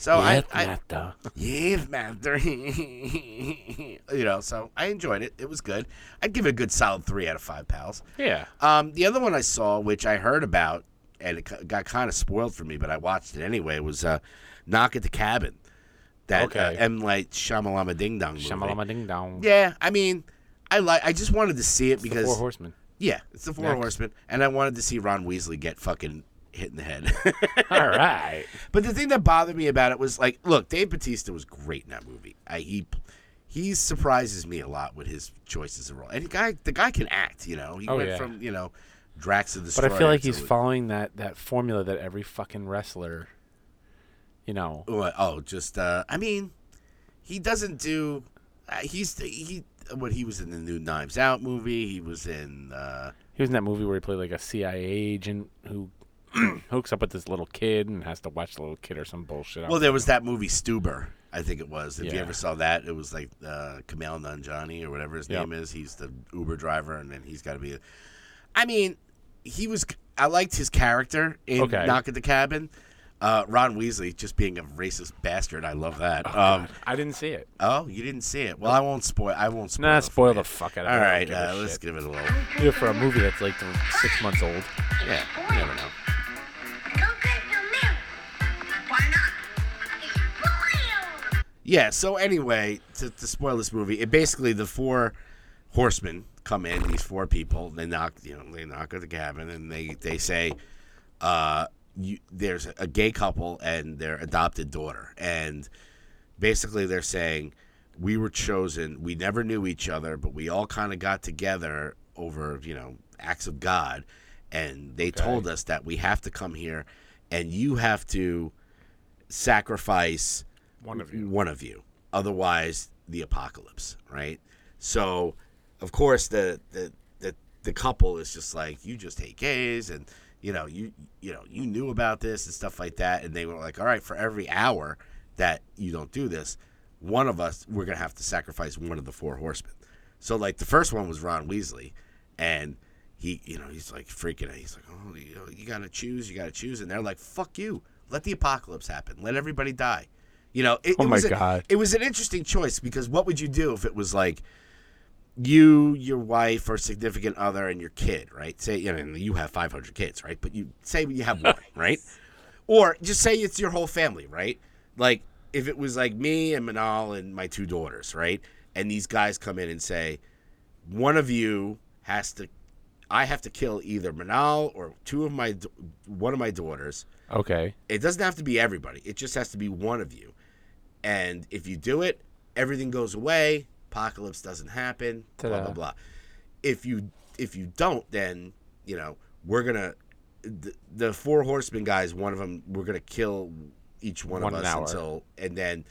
So Yes, I, I master. Yes, master. you know, so I enjoyed it. It was good. I'd give it a good solid three out of five pals. Yeah. Um, the other one I saw, which I heard about, and it got kind of spoiled for me, but I watched it anyway, was uh, Knock at the Cabin. That Okay. uh, M. Night Shamalama Ding Dong movie. Shamalama ding dong. Yeah, I mean, I like. I just wanted to see it The because Four Horsemen. yeah, it's the Four Next. Horsemen, and I wanted to see Ron Weasley get fucking hit in the head. All right. But the thing that bothered me about it was like, look, Dave Batista was great in that movie. I, he he surprises me a lot with his choices of role. And the guy the guy can act, you know. He Oh, went yeah. from you know Drax of the story. But I feel like to- he's following that that formula that every fucking wrestler, you know. What, oh, just uh, I mean, he doesn't do. Uh, he's he what he was in the new Knives Out movie. He was in. Uh, He was in that movie where he played like a CIA agent who hooks up with this little kid and has to watch the little kid or some bullshit. well, there was that movie Stuber. I think it was. If you ever saw that, it was like uh, Kumail Nanjiani or whatever his Yep. name is. He's the Uber driver, and then he's got to be. A, I mean, he was. I liked his character in Okay. Knock at the Cabin. Uh, Ron Weasley just being a racist bastard. I love that. um, I didn't see it. oh, you didn't see it? Well, I won't spoil. I won't spoil. Nah, spoil the fuck out of it. All right, uh, let's shit. give it a little. Yeah, for a movie that's like six months old. Yeah, never know. Yeah. So anyway, to, to spoil this movie, it basically the four horsemen come in. These four people. They knock. You know, they knock at the cabin, and they they say, uh, you, "There's a gay couple and their adopted daughter," and basically they're saying. we were chosen. We never knew each other, but we all kind of got together over, you know, acts of God, and they told us that we have to come here, and you have to sacrifice One of you. one of you. Otherwise, the apocalypse, right? So, of course, the the the, the couple is just like you just hate gays, and you know you you know you knew about this and stuff like that, and they were like, all right, for every hour that you don't do this, one of us we're gonna have to sacrifice one of the four horsemen. So, like the first one was Ron Weasley, and he you know he's like freaking out. He's like, oh, you, you gotta choose, you gotta choose, and they're like, fuck you, let the apocalypse happen, let everybody die. You know, it, Oh it my was a- God. it was an interesting choice because what would you do if it was like you, your wife, or significant other, and your kid, right? Say you know you have 500 kids, right? But you say you have one, right? Or just say it's your whole family, right? Like if it was like me and Manal and my two daughters, right? And these guys come in and say, one of you has to, I have to kill either Manal or two of my, one of my daughters. Okay. It doesn't have to be everybody. It just has to be one of you. And if you do it, everything goes away. Apocalypse doesn't happen. Blah Ta-da. blah blah. If you if you don't, then you know we're gonna the, the four horsemen guys. One of them we're gonna kill each one, One of us hour. until and then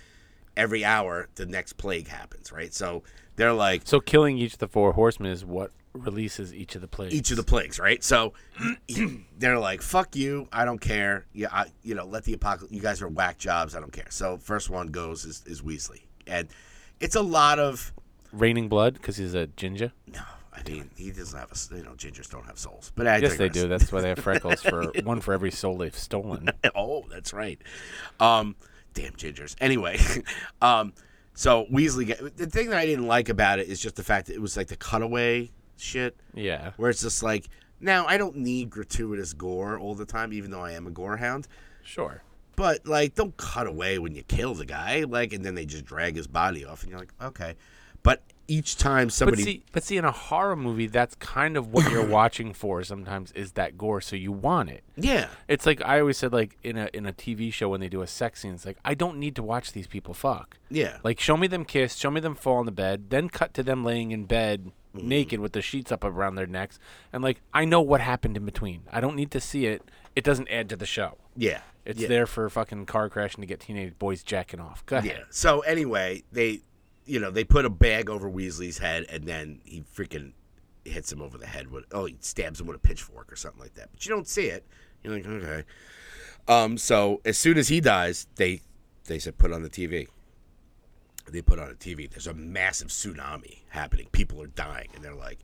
every hour the next plague happens. Right. So they're like So killing each of the four horsemen is what releases each of the plagues. each of the plagues, right? So they're like, "Fuck you, I don't care." Yeah, I, you know, let the apocalypse. You guys are whack jobs. I don't care. So first one goes is, is Weasley, and it's a lot of raining blood because he's a ginger. no. I mean, he doesn't have a. you know, gingers don't have souls, but I yes, they do. That's why they have freckles for one for every soul they've stolen. oh, that's right. Um, damn gingers. Anyway, um, so Weasley. Get, the thing that I didn't like about it is just the fact that it was like the cutaway shit. Yeah. where it's just like now I don't need gratuitous gore all the time, even though I am a gore hound. Sure. But like, don't cut away when you kill the guy, like, and then they just drag his body off, and you're like, okay. But each time somebody, But see, but see, in a horror movie, that's kind of what you're watching for. Sometimes is that gore, so you want it. yeah, It's like I always said, like in a in a TV show when they do a sex scene, it's like I don't need to watch these people fuck. yeah, Like show me them kiss, show me them fall on the bed, then cut to them laying in bed Mm-hmm. naked with the sheets up around their necks, and like I know what happened in between. I don't need to see it. It doesn't add to the show. yeah, It's yeah. there for fucking car crashing to get teenage boys jacking off. Go ahead. Yeah. So anyway, they, you know, they put a bag over Weasley's head, and then he freaking hits him over the head with, oh, he stabs him with a pitchfork or something like that. But you don't see it. You're like, okay. Um. So as soon as he dies, they, they said put on the TV. They put on a TV. There's a massive tsunami happening. People are dying, and they're like.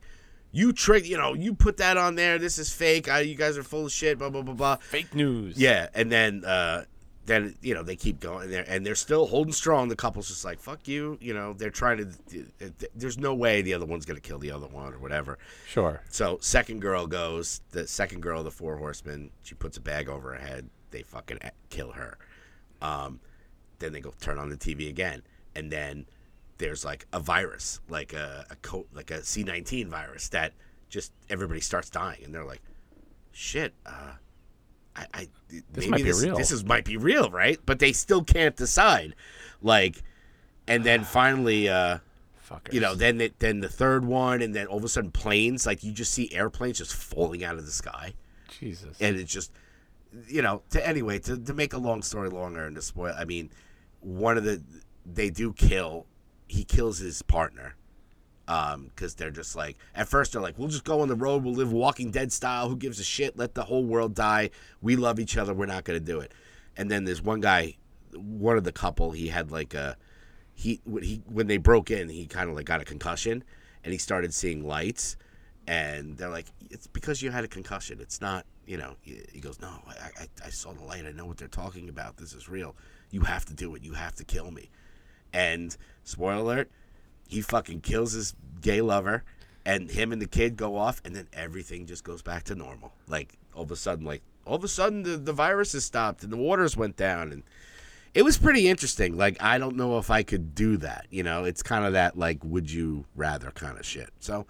You trick, you know, you put that on there. This is fake. I, you guys are full of shit. Blah blah blah blah. Fake news. Yeah, and then uh, then you know they keep going there, and they're still holding strong. The couple's just like fuck you. You know they're trying to. There's no way the other one's gonna kill the other one or whatever. Sure. So second girl goes. The second girl, of the four horsemen. She puts a bag over her head. They fucking kill her. Um, then they go turn on the TV again, and then there's like a virus, like a, a co- like a C19 virus that just everybody starts dying, and they're like, shit. Uh, I, I maybe might be this, real. This is might be real, right? But they still can't decide. Like, and then finally, uh, Fuckers. you know, then it, then the third one, and then all of a sudden planes, like you just see airplanes just falling out of the sky, Jesus. and it's just, you know, to anyway to to make a long story longer and to spoil, I mean, one of the they do kill, he kills his partner. Um, because they're just like at first they're like, we'll just go on the road, we'll live Walking Dead style. Who gives a shit? Let the whole world die. We love each other. We're not gonna do it. And then there's one guy, one of the couple. He had like a, he when he when they broke in, he kind of like got a concussion, and he started seeing lights, and they're like, it's because you had a concussion. It's not, you know. He he goes, no, I, I I saw the light. I know what they're talking about. This is real. You have to do it. You have to kill me. And spoiler alert, he fucking kills his gay lover, and him and the kid go off, and then everything just goes back to normal. Like all of a sudden, like all of a sudden the the virus has stopped and the waters went down, and it was pretty interesting. Like I don't know if I could do that. You know, it's kind of that like would you rather kind of shit. So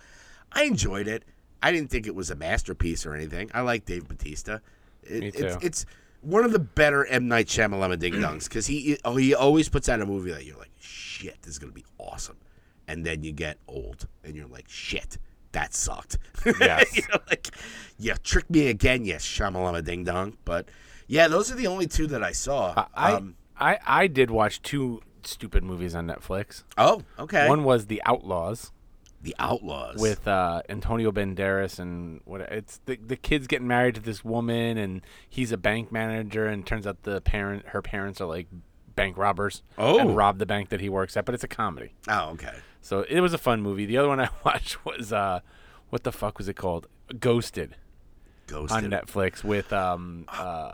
I enjoyed it. I didn't think it was a masterpiece or anything. I like Dave Batista. It, Me It's, too. it's one of the better M Night Shyamalan ding dongs because he oh, he always puts out a movie that you're like, shit, this is gonna be awesome, and then you get old and you're like, shit, that sucked. Yes. you know, like, yeah, trick me again, yes, Shyamalan ding dong. But yeah, those are the only two that I saw. I, um, I I did watch two stupid movies on Netflix. oh, okay. One was The Outlaws the Outlaws with uh, Antonio Banderas and what it's the the kid's getting married to this woman and he's a bank manager and turns out the parent her parents are like bank robbers Oh. and rob the bank that he works at but it's a comedy. Oh, okay. So it was a fun movie. The other one I watched was uh what the fuck was it called? Ghosted Ghosted. on Netflix with um uh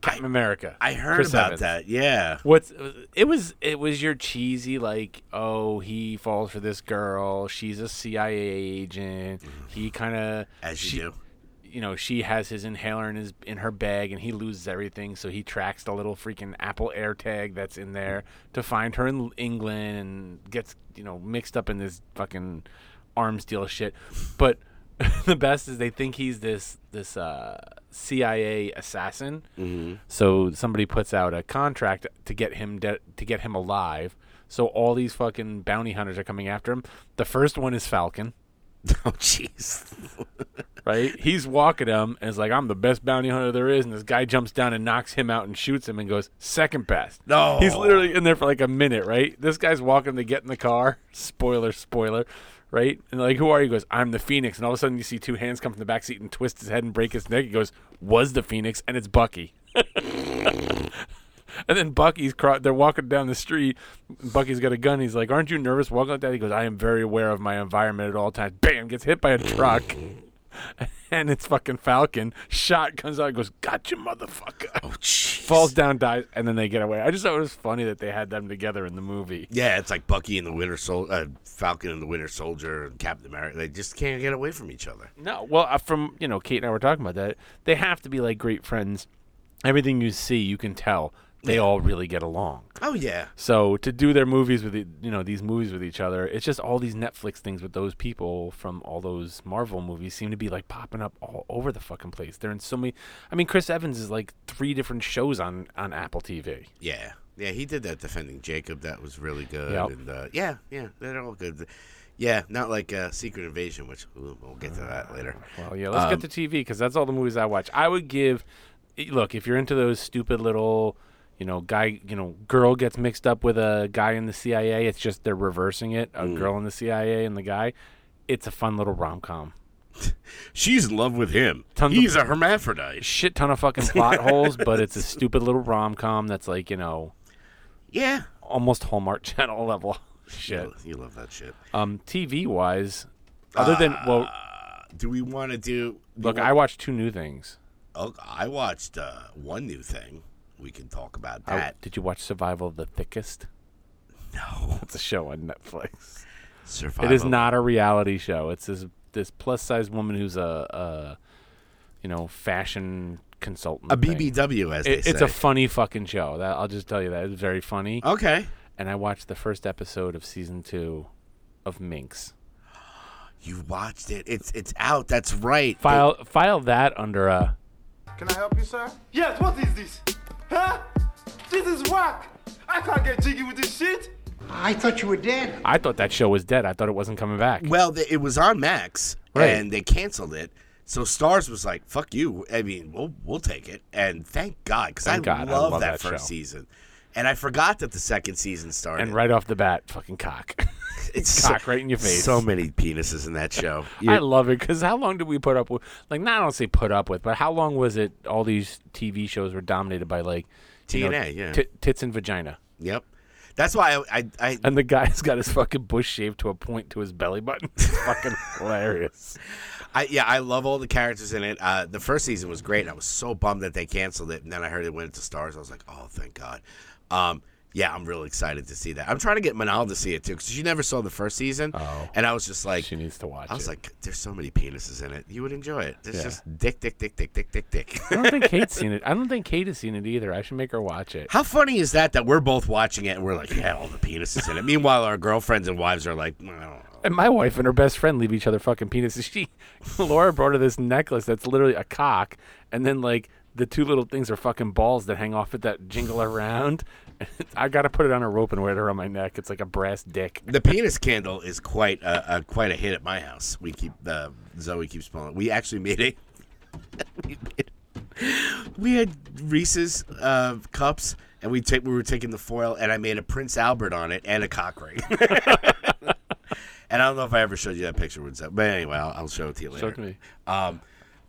Captain America. I heard Chris about Evans. that. Yeah. What's it was it was your cheesy like oh he falls for this girl she's a CIA agent he kind of As you do. You know she has his inhaler in his in her bag and he loses everything. So he tracks the little freaking Apple AirTag that's in there to find her in England and gets you know mixed up in this fucking arms deal shit. But the best is they think he's this this uh, CIA assassin. So somebody puts out a contract to get him de- to get him alive. So all these fucking bounty hunters are coming after him. The first one is Falcon Oh, jeez. right? He's walking him and is like, I'm the best bounty hunter there is. And this guy jumps down and knocks him out and shoots him and goes, second best. No. He's literally in there for like a minute, right? This guy's walking to get in the car. Spoiler, spoiler, right? And like, who are you? He goes, I'm the Phoenix. And all of a sudden you see two hands come from the back seat and twist his head and break his neck. He goes, was the Phoenix. And it's Bucky. And then Bucky's cro- they're walking down the street. Bucky's got a gun. He's like, "Aren't you nervous walking like that?" He goes, "I am very aware of my environment at all times." Bam! Gets hit by a truck, and it's fucking Falcon. Shot comes out. Goes, "Gotcha, motherfucker!" Oh, jeez. Falls down, dies, and then they get away. I just thought it was funny that they had them together in the movie. Yeah, it's like Bucky and the Winter Soldier, uh, Falcon and the Winter Soldier, and Captain America. They just can't get away from each other. No, well, uh, from you know, Kate and I were talking about that. They have to be like great friends. Everything you see, you can tell they all really get along. Oh yeah, So to do their movies with e- you know these movies with each other, it's just all these Netflix things with those people from all those Marvel movies seem to be like popping up all over the fucking place. They're in so many. I mean, Chris Evans is like three different shows on on Apple TV. yeah, yeah. He did that defending Jacob. That was really good. Yep. And uh, yeah, yeah, they're all good. Yeah, not like uh, Secret Invasion, which ooh, we'll get to that later. Well, yeah, let's Um, get to TV because that's all the movies I watch. I would give. Look, if you're into those stupid little. You know, guy. You know, girl gets mixed up with a guy in the CIA. It's just they're reversing it. A Mm. girl in the CIA and the guy. It's a fun little rom com. She's in love with him. Tons He's of- a hermaphrodite. shit ton of fucking plot holes, but it's a stupid little rom com that's like you know Yeah, almost Hallmark Channel level shit. You, love that shit. Um, TV wise, other than well, Uh, do we want to do? look, you I watched two new things. oh, I watched uh, one new thing. We can talk about I- that. did you watch Survival of the Thickest? no, It's a show on Netflix. survival. It is not a reality show. It's this this plus size woman who's a, a you know fashion consultant. a thing. BBW, as It- they it's say. a funny fucking show. That I'll just tell you that it's very funny. okay. And I watched the first episode of season two of Minx. You watched it. It's it's out. That's right. File file that under a. Can I help you, sir? Yes, what is this? Huh? This is whack! I can't get jiggy with this shit! I thought you were dead. I thought that show was dead. I thought it wasn't coming back. Well, th- it was on Max, Right. and they canceled it. So Starz was like, "Fuck you." I mean, we'll we'll take it, and thank God because I, I love love that, that first show. season, and I forgot that the second season started. And right off the bat, fucking cock. it's cock right in your face. So many penises in that show. I love it because how long did we put up with? Like, not I don't say put up with, but how long was it? All these TV shows were dominated by like you know, TNA, yeah. tit- tits and vagina, Yep. That's why I I, I and the guy's got his fucking bush shaved to a point to his belly button. It's fucking hilarious. I yeah, I love all the characters in it. Uh, the first season was great. I was so bummed that they canceled it, and then I heard it went to Starz. I was like, oh, thank God. Um, yeah, I'm really excited to see that. I'm trying to get Manal to see it too because she never saw the first season, Oh. and I was just like, She needs to watch I was it. like, there's so many penises in it. You would enjoy it. It's Yeah. just dick, dick, dick, dick, dick, dick, dick. I don't think Kate's seen it. I don't think Kate has seen it either. I should make her watch it. How funny is that? That we're both watching it and we're like, yeah, all the penises in it. Meanwhile, our girlfriends and wives are like, I. And my wife and her best friend leave each other fucking penises. She, Laura brought her this necklace that's literally a cock, and then like the two little things are fucking balls that hang off it that jingle around. I got to put it on a rope and wear it around my neck. It's like a brass dick. The penis candle is quite a, a quite a hit at my house. We keep uh, Zoe keeps pulling. We actually made it. we, we had Reese's uh, cups, and we take we were taking the foil, and I made a Prince Albert on it and a cock ring. and I don't know if I ever showed you that picture, but anyway, I'll, I'll show it to you later. Show it to me. Um,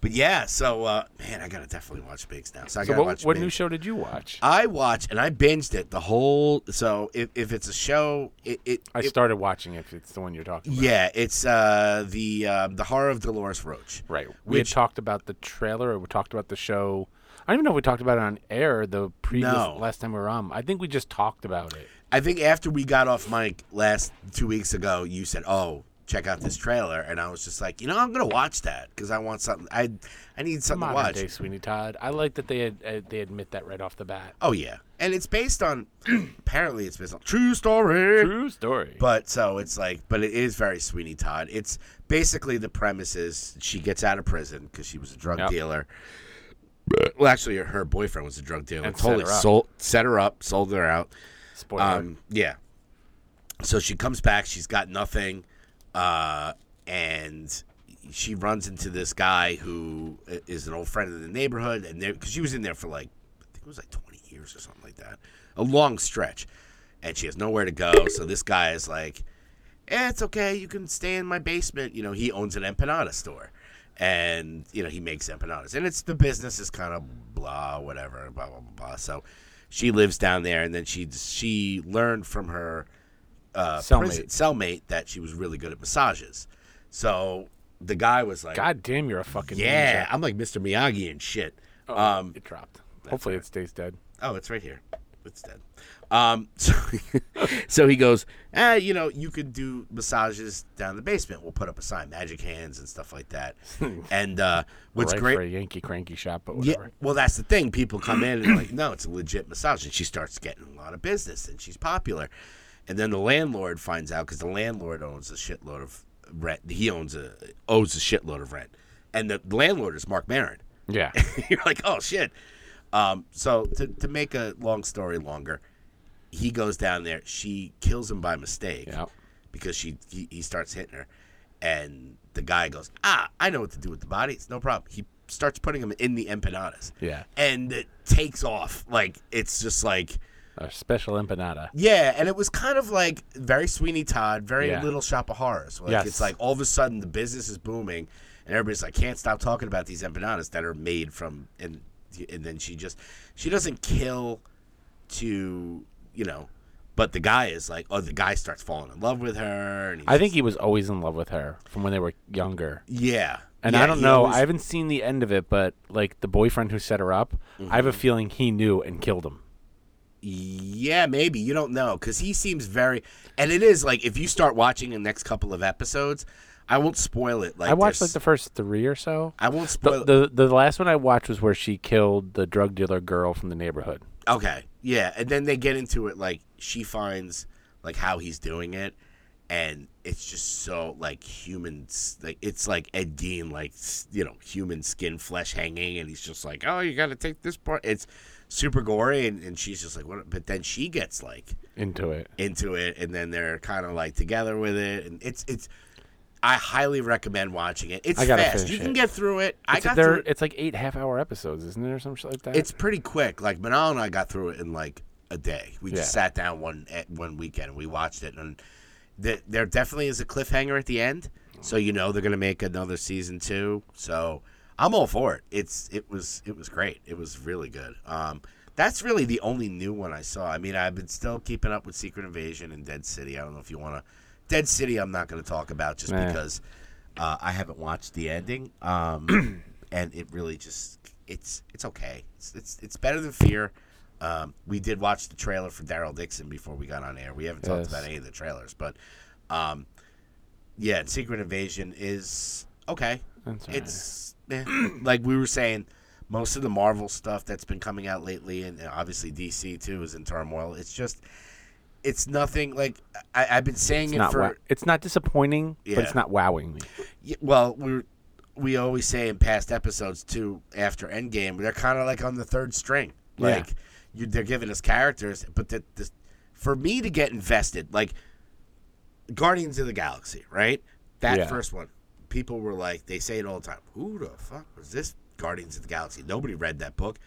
but yeah, so uh, man, I gotta definitely watch Bigs now. So I So gotta what, watch. what Bigs. new show did you watch? I watched and I binged it the whole. So if, if it's a show, it, it I it- started watching it. If it's the one you're talking about. yeah, it's uh, the um, the horror of Dolores Roach. Right. We had talked about the trailer, or we talked about the show. I don't even know if we talked about it on air the previous No. last time we were on. I think we just talked about it. I think after we got off mic last two weeks ago, you said, "Oh, check out this trailer," and I was just like, you know, I'm gonna watch that because I want something. I I need something to Modern watch. day Sweeney Todd. I like that they had, uh, they admit that right off the bat. Oh yeah, and it's based on apparently it's based on true story. True story. But so it's like, but it is very Sweeney Todd. It's basically the premise is she gets out of prison because she was a drug Yep. dealer. Well, actually, her boyfriend was a drug dealer. And set totally her up. sold, set her up, sold her out. Spoiler. Um, yeah. So she comes back. She's got nothing, uh, and she runs into this guy who is an old friend in the neighborhood, and because she was in there for like, I think it was like twenty years or something like that, a long stretch, and she has nowhere to go. So this guy is like, eh, "It's okay. You can stay in my basement." You know, he owns an empanada store. And you know he makes empanadas, and it's the business is kind of blah, whatever, blah blah blah. blah. So she lives down there, and then she she learned from her uh, Cellmate. prison- cellmate that she was really good at massages. So the guy was like, God damn, you're a fucking "Yeah, ninja. I'm like Mr. Miyagi and shit." Oh, um, it dropped. Hopefully, it stays dead. oh, it's right here. It's dead. Um, so, so he goes, ah, you know, you could do massages down in the basement. We'll put up a sign, magic hands and stuff like that. and uh, what's right great, for a Yankee cranky shop, but yeah, well, that's the thing. People come in and like, no, it's a legit massage, and she starts getting a lot of business, and she's popular. And then the landlord finds out because the landlord owns a shitload of rent. He owns a owes a shitload of rent, and the landlord is Marc Maron. Yeah. You're like, oh shit. Um, so to to make a long story longer, he goes down there. She kills him by mistake Yep. because she he, he starts hitting her, and the guy goes, ah, I know what to do with the body. It's no problem. He starts putting him in the empanadas. Yeah. and it takes off. Like it's just like. A special empanada. Yeah, and it was kind of like very Sweeney Todd, very Yeah. Little Shop of Horrors. Like Yes. it's like all of a sudden the business is booming, and everybody's like can't stop talking about these empanadas that are made from and and then she just she doesn't kill to you know, but the guy is like oh the guy starts falling in love with her. And he's I think he was always in love with her from when they were younger. yeah, And Yeah, I don't he know. always- I haven't seen the end of it, but like the boyfriend who set her up, I have a mm-hmm. feeling he knew and killed him. Yeah, maybe you don't know because he seems very, and it is like if you start watching the next couple of episodes, I won't spoil it. Like I watched like the first three or so. I won't spoil. The, the the last one I watched was where she killed the drug dealer girl from the neighborhood. Okay, yeah, and then they get into it like she finds like how he's doing it, and it's just so like human, like it's like Ed Gein, like you know, human skin, flesh hanging, and he's just like, oh, you got to take this part. It's super gory, and, and she's just like, what? But then she gets like Into it. into it, and then they're kind of like together with it, and it's it's. I highly recommend watching it. It's I fast. You can get through it. I It's, got there- through it. it's like eight half hour episodes, isn't it, or some shit like that? It's pretty quick. Like Manal and I got through it in like a day. We just sat down one eh, one weekend and we watched it, and th- there definitely is a cliffhanger at the end. So you know they're gonna make another season two. So I'm all for it. It's it was it was great. It was really good. Um, that's really the only new one I saw. I mean, I've been still keeping up with Secret Invasion and Dead City. I don't know if you want to. Dead City, I'm not going to talk about just Nah. because uh, I haven't watched the ending. Um, and it really just it's it's okay. It's it's, it's better than Fear. Um, we did watch the trailer for Daryl Dixon before we got on air. We haven't talked Yes. about any of the trailers, but um, yeah, Secret Invasion is okay. Right. It's like we were saying. Most of the Marvel stuff that's been coming out lately, and obviously DC too, is in turmoil. It's just, it's nothing like I, I've been saying It's it not. for. wa- it's not disappointing, but it's not wowing me. Yeah, well, we're we always say in past episodes too, after Endgame, they're kind of like on the third string. Yeah. Like you, they're giving us characters, but the, the, for me to get invested, like Guardians of the Galaxy, right? That Yeah. first one, people were like, they say it all the time. Who the fuck was this Guardians of the Galaxy? Nobody read that book,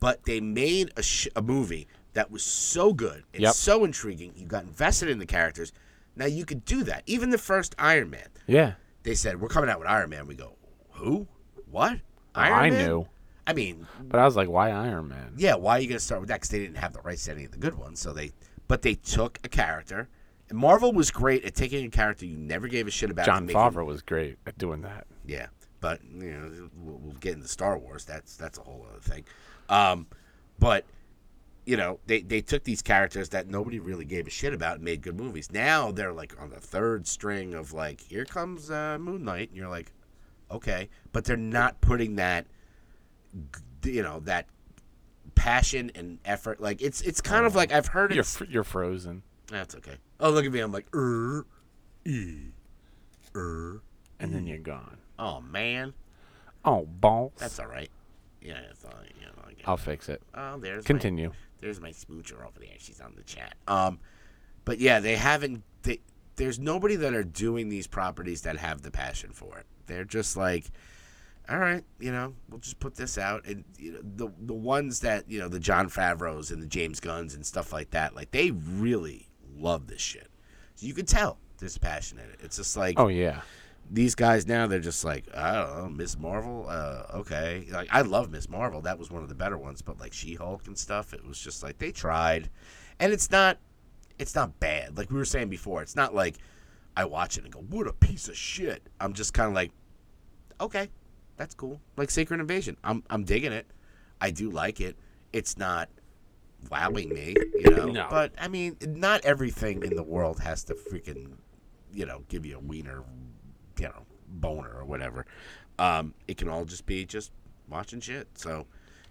but they made a, sh- a movie that was so good and Yep. so intriguing. You got invested in the characters. Now you could do that. Even the first Iron Man Yeah. they said we're coming out with Iron Man. We go, who? What? Iron I Man? knew. I mean, But I was like, why Iron Man? yeah. Why are you gonna start with that? Because they didn't have the rights to any of the good ones. So they, but they took a character. Marvel was great at taking a character you never gave a shit about. John and making- Favreau was great at doing that. Yeah, but you know, we'll, we'll get into Star Wars. That's that's a whole other thing. Um, but you know, they they took these characters that nobody really gave a shit about and made good movies. Now they're like on the third string of like, here comes uh, Moon Knight, and you're like, okay, but they're not putting that, you know, that passion and effort. Like it's it's kind of like I've heard You're you're frozen. That's okay. Oh, look at me. I'm like, er, e, er. And then you're gone. Oh man, Oh, balls. that's all right. Yeah, it's all. You know, I get I'll fix it. Oh, there's Continue. My, there's my smoocher over there. She's on the chat. Um, but yeah, they haven't. They, there's nobody that are doing these properties that have the passion for it. They're just like, all right, you know, we'll just put this out, and you know, the the ones that you know, the Jon Favreau's and the James Gunns and stuff like that, like they really love this shit. You could tell this passion in it. It's just like, Oh yeah. these guys now they're just like I don't know Miss Marvel? Uh okay. Like I love Miss Marvel. That was one of the better ones but like She Hulk and stuff it was just like they tried. And it's not it's not bad. Like we were saying before it's not like I watch it and go what a piece of shit. I'm just kind of like okay that's cool. Like Secret Invasion I'm I'm digging it. I do like it. It's not wowing me you know No. but I mean not everything in the world has to freaking you know give you a wiener you know, boner or whatever. Um, it can all just be just watching shit. So,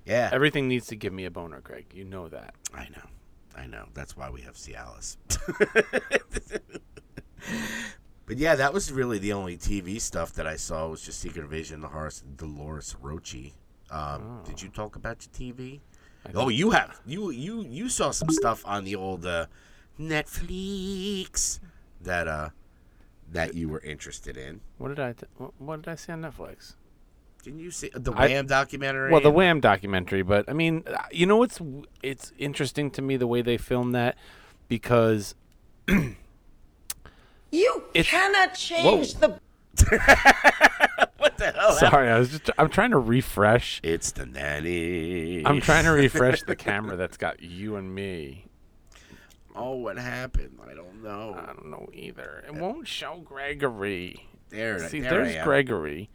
yeah, Everything needs to give me a boner, Greg. You know that. I know, I know. That's why we have Cialis. but yeah, that was really the only TV stuff that I saw was just Secret Invasion, the horse, Dolores Rochi. Um, Did you talk about your TV? Oh, you have you you you saw some stuff on the old uh, Netflix that uh that you were interested in. What did I? Th- what, what did I see on Netflix? Didn't you see the I- Wham documentary? Well, the Wham documentary, but I mean, uh, you know, it's it's interesting to me the way they filmed that because You It's- cannot change the What the hell? happened? sorry, I was just I'm trying to refresh. It's the nanny. I'm trying to refresh the camera that's got you and me. Oh, what happened? I don't know. I don't know either. It won't show Gregory. there, See, there there's. Gregory,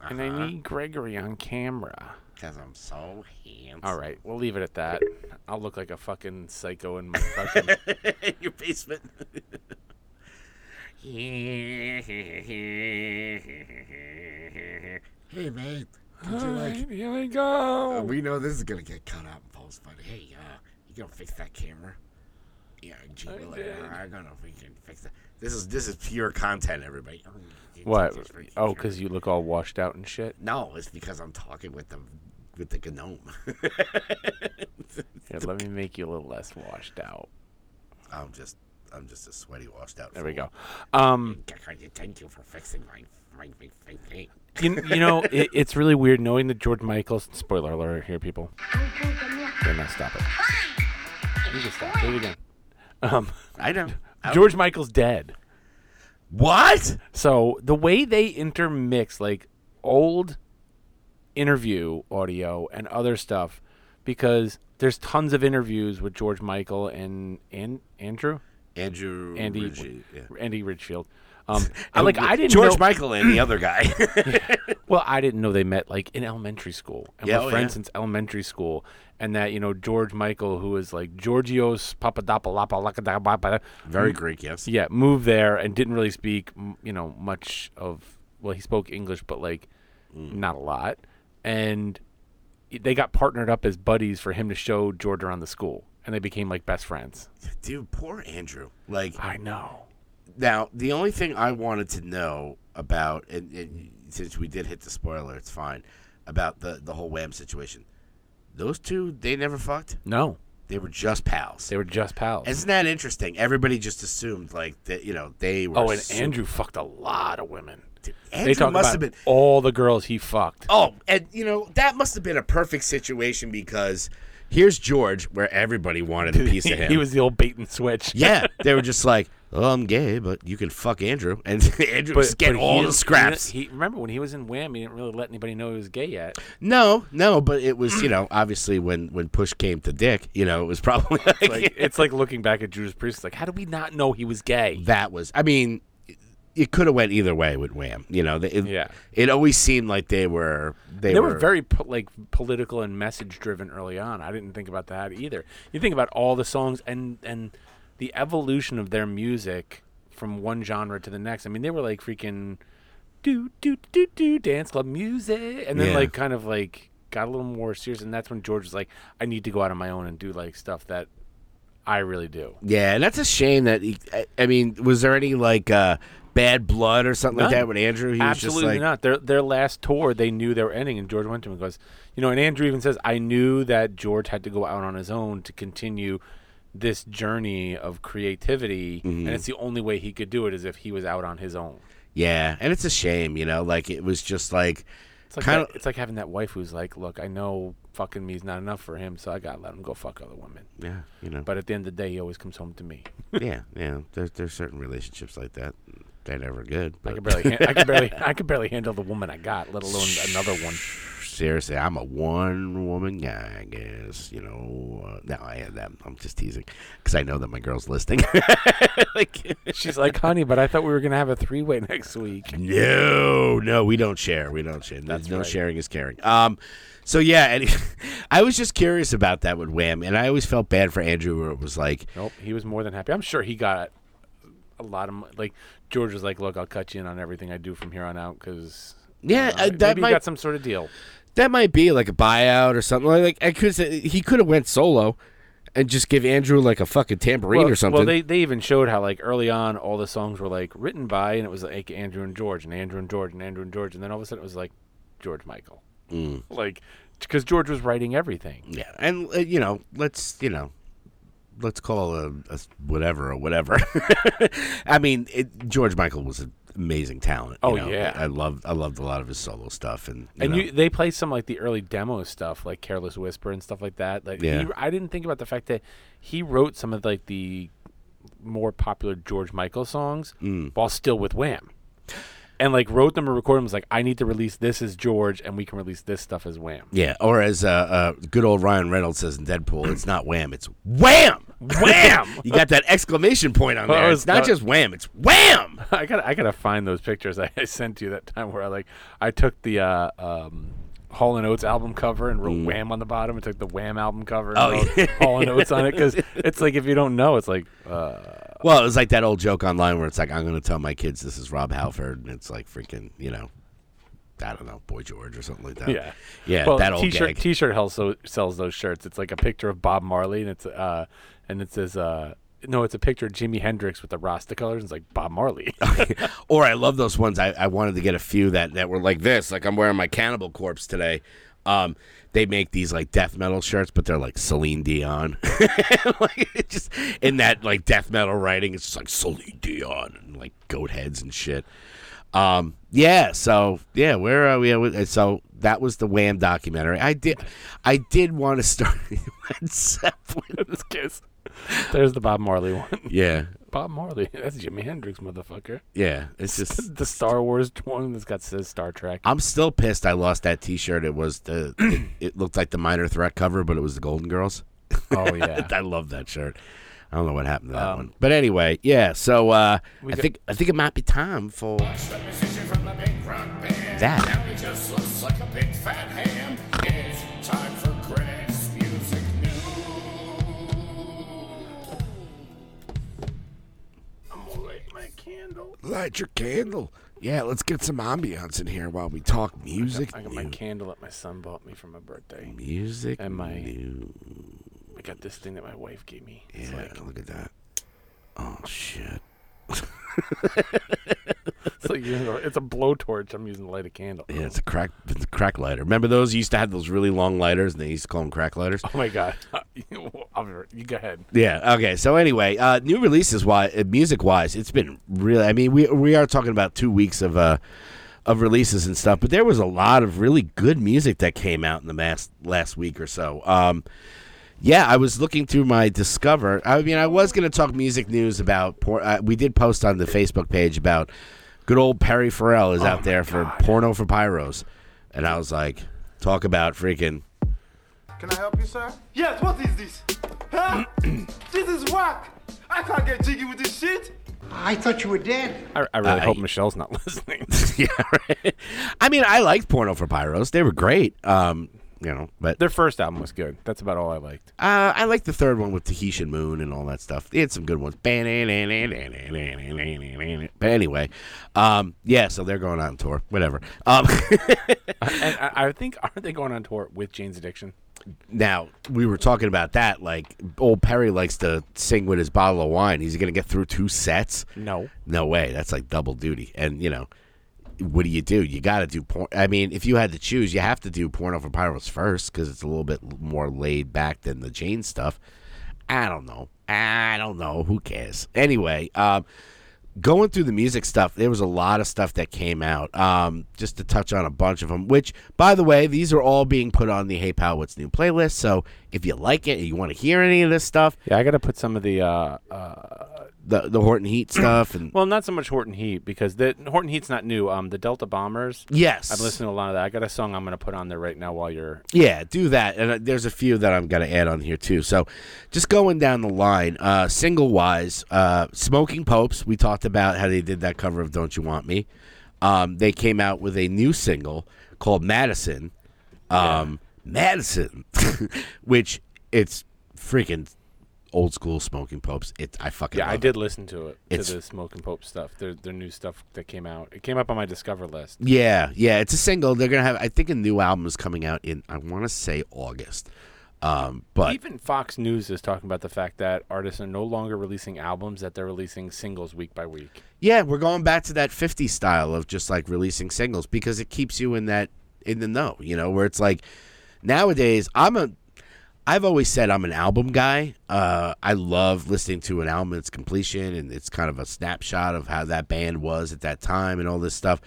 and I Uh-huh. need Gregory on camera. Because I'm so handsome. All right, we'll leave it at that. I'll look like a fucking psycho in my fucking. In your basement. hey, man. Could you like? Here we go. we know this is gonna get cut out and post, but hey, uh, you gonna fix that camera? Yeah, gee, I well, did. uh, I'm gonna freaking fix that. This is this is pure content, everybody. Oh, What? take this freaking Oh, because you look all washed out and shit. No, it's because I'm talking with the with the gnome. Here, let me make you a little less washed out. I'm just I'm just a sweaty, washed out. There we go. Um, Thank you for fixing my you, you know, it, it's really weird knowing that George Michaels. Spoiler alert here, people. Okay, now stop it. You can stop. Do it again. Um, I know. I- George Michael's dead. What? So the way they intermix like old interview audio and other stuff, because there's tons of interviews with George Michael and and Andrew Andrew Andy Ridgeley, yeah. Andy Ridgefield. Um, I like I didn't George know, Michael and the other guy. Well, I didn't know they met like in elementary school and Yeah, were oh, friends yeah. since elementary school, and that you know George Michael, who is like Georgios Papadopoulos, Very Greek, yes. yeah, moved there and didn't really speak, you know, much of. Well, he spoke English, but like Mm. not a lot, and they got partnered up as buddies for him to show George around the school, and they became like best friends. Dude, poor Andrew. Like I know. Now, the only thing I wanted to know about, and, and since we did hit the spoiler, it's fine about the the whole Wham situation. Those two, they never fucked. No, They were just pals. they were just pals. Isn't that interesting? Everybody just assumed like that. You know, they were. oh, and super- Andrew fucked a lot of women. Andrew they talk must about have been. all the girls he fucked. Oh, and you know that must have been a perfect situation because here's George, where everybody wanted a piece of him. he was the old bait and switch. yeah, they were just like, "Oh, I'm gay, but you can fuck Andrew," and Andrew was getting he all the scraps. He, remember when he was in Wham, he didn't really let anybody know he was gay yet. no, no, but it was you know obviously when when push came to dick, you know it was probably like, Like it's like looking back at Judas Priest. Like, how did we not know he was gay? that was. I mean, it could have went either way with Wham. You know, it, Yeah. It always seemed like they were they, They were very po- like political and message driven early on. I didn't think about that either. You think about all the songs and and the evolution of their music from one genre to the next. I mean, they were like freaking do do do do dance club music, and then Yeah. like kind of like got a little more serious. And that's when George was like, I need to go out on my own and do like stuff that I really do. Yeah, and that's a shame that he, I, I mean, was there any like uh, bad blood or something like that with Andrew? He Absolutely like, not. Their their last tour, they knew they were ending, and George went to him and goes, you know, and Andrew even says, I knew that George had to go out on his own to continue this journey of creativity, Mm-hmm. and it's the only way he could do it is if he was out on his own. yeah, and it's a shame, you know, like it was just like, It's like Kinda- that, it's like having that wife who's like, look, I know fucking me is not enough for him, so I gotta let him go fuck other women. yeah, you know, But at the end of the day, he always comes home to me. yeah, yeah. There's there's certain relationships like that. They're never good. I But could barely, han- I could barely, I could barely handle the woman I got, let alone another one. Seriously, I'm a one woman guy. I guess you know. Uh, no, I. I'm just teasing because I know that my girl's listening. like, She's like, honey, but I thought we were gonna have a three way next week. No, no, we don't share. We don't share. That's no right. sharing is caring. Um, so yeah, and I was just curious about that with Wham, and I always felt bad for Andrew, where it was like, Nope, he was more than happy. I'm sure he got a lot of like George was like, "Look, I'll cut you in on everything I do from here on out because yeah, uh, that might he got some sort of deal." That might be like a buyout or something. Like I could say he could have went solo and just give Andrew like a fucking tambourine well, or something. Well, they they even showed how like early on all the songs were like written by and it was like Andrew and George and Andrew and George and Andrew and George and then all of a sudden it was like George Michael, Mm. like because George was writing everything. yeah, and uh, you know, let's you know. Let's call a, a whatever or whatever. I mean, it, George Michael was an amazing talent. you Oh, know. yeah. I love I loved a lot of his solo stuff, and you and you, they play some like the early demo stuff, like "Careless Whisper" and stuff like that. Like, Yeah. he, I didn't think about the fact that he wrote some of like the more popular George Michael songs Mm. while still with Wham, and like wrote them and recorded them. Was like, I need to release this as George, and we can release this stuff as Wham. Yeah, or as uh, uh, good old Ryan Reynolds says in Deadpool, it's not wham, it's wham, wham. you got that exclamation point on Well, there. Was- It's not uh, just wham, it's wham. I gotta, I gotta find those pictures I, I sent you that time where I like, I took the uh, um, Hall and Oates album cover and wrote Wham on the bottom, and took the Wham album cover and Mm. Oh, wrote yeah. Hall and Oates on it because it's like if you don't know, it's like. Uh, Well, it was like that old joke online where it's like, I'm going to tell my kids this is Rob Halford, and it's like freaking, you know, I don't know, Boy George or something like that. Yeah, yeah, Well, that old t-shirt gag. T-shirt also sells those shirts. It's like a picture of Bob Marley, and it's uh, and it says uh, no, it's a picture of Jimi Hendrix with the Rasta colors. It's like Bob Marley. or I love those ones. I, I wanted to get a few that, that were like this. Like I'm wearing my Cannibal Corpse today. Um, they make these like death metal shirts, but they're like Celine Dion. like just in that like death metal writing, it's just like Celine Dion and like goat heads and shit. Um, yeah. So yeah, where are we? So that was the Wham documentary. I did, I did want to start Led Zeppelin. kiss. There's the Bob Marley one. Yeah, Bob Marley. That's Jimi Hendrix, motherfucker. yeah. It's just the Star Wars one that's got says Star Trek. I'm still pissed. I lost that T-shirt. It was the. it, it looked like the Minor Threat cover, but it was the Golden Girls. Oh yeah. I love that shirt. I don't know what happened to that Um, one, but anyway, yeah. So uh, I got- think I think it might be time for that. Light your candle. Yeah, let's get some ambiance in here while we talk music. I got my candle that my son bought me for my birthday. music and my- new. I got this thing that my wife gave me. It's Yeah, like look at that. Oh shit. It's like you know, it's a blowtorch. I'm using to light a candle. Yeah, it's a crack, it's a crack lighter. Remember those? You used to have those really long lighters, and they used to call them crack lighters. Oh my god. I'll be right- you go ahead. Yeah. Okay. So anyway, uh, new releases wise, uh, music wise, it's been really. I mean, we we are talking about two weeks of uh of releases and stuff, but there was a lot of really good music that came out in the last last week or so. Um, yeah, I was looking through my Discover. I mean, I was going to talk music news about. Por- uh, we did post on the Facebook page about good old Perry Farrell is out there for porno for pyros, and I was like, talk about freaking. Can I help you, sir? Yes, what is this? Huh? this is whack. I can't get jiggy with this shit. I thought you were dead. I, I really Uh, hope I- Michelle's not listening. yeah, right. I mean, I liked porno for pyros. They were great. Um, you know, but Their first album was good. That's about all I liked. Uh, I like the third one with Tahitian Moon and all that stuff. They had some good ones. But anyway, um, yeah, so they're going on tour. Whatever. Um, And I, I think aren't they going on tour with Jane's Addiction? now we were talking about that. Like old Perry likes to sing with his bottle of wine. He's going to get through two sets. No. No way. That's like double duty. And you know, what do you do? You got to do porn. I mean, if you had to choose, you have to do porno for pyros first because it's a little bit more laid back than the Jane stuff. I don't know. I don't know. Who cares? Anyway, um, going through the music stuff, there was a lot of stuff that came out. Um, just to touch on a bunch of them, which, by the way, these are all being put on the Hey Pal What's New playlist. So if you like it and you want to hear any of this stuff, Yeah, I got to put some of the uh, uh, the the Horton Heat stuff, and well, not so much Horton Heat because the Horton Heat's not new. Um, the Delta Bombers. yes, I've listened to a lot of that. I got a song I'm going to put on there right now while you're. Yeah, do that. And uh, there's a few that I'm going to add on here too. So just going down the line, uh, single wise, uh, Smoking Popes, we talked about how they did that cover of Don't You Want Me. Um, they came out with a new single called Madison. Um, Madison, which it's freaking old school Smoking Popes. It I fucking Yeah, I did listen to it. It's- to the Smoking Pope stuff. Their their new stuff that came out. It came up on my Discover list. Yeah, yeah, it's a single. They're gonna have. I think a new album is coming out in. I want to say August. Um, but Even Fox News is talking about the fact that artists are no longer releasing albums; that they're releasing singles week by week. Yeah, we're going back to that 50 style of just like releasing singles because it keeps you in that in the know, you know, where it's like nowadays I'm a I've always said I'm an album guy. Uh, I love listening to an album its completion and it's kind of a snapshot of how that band was at that time and all this stuff.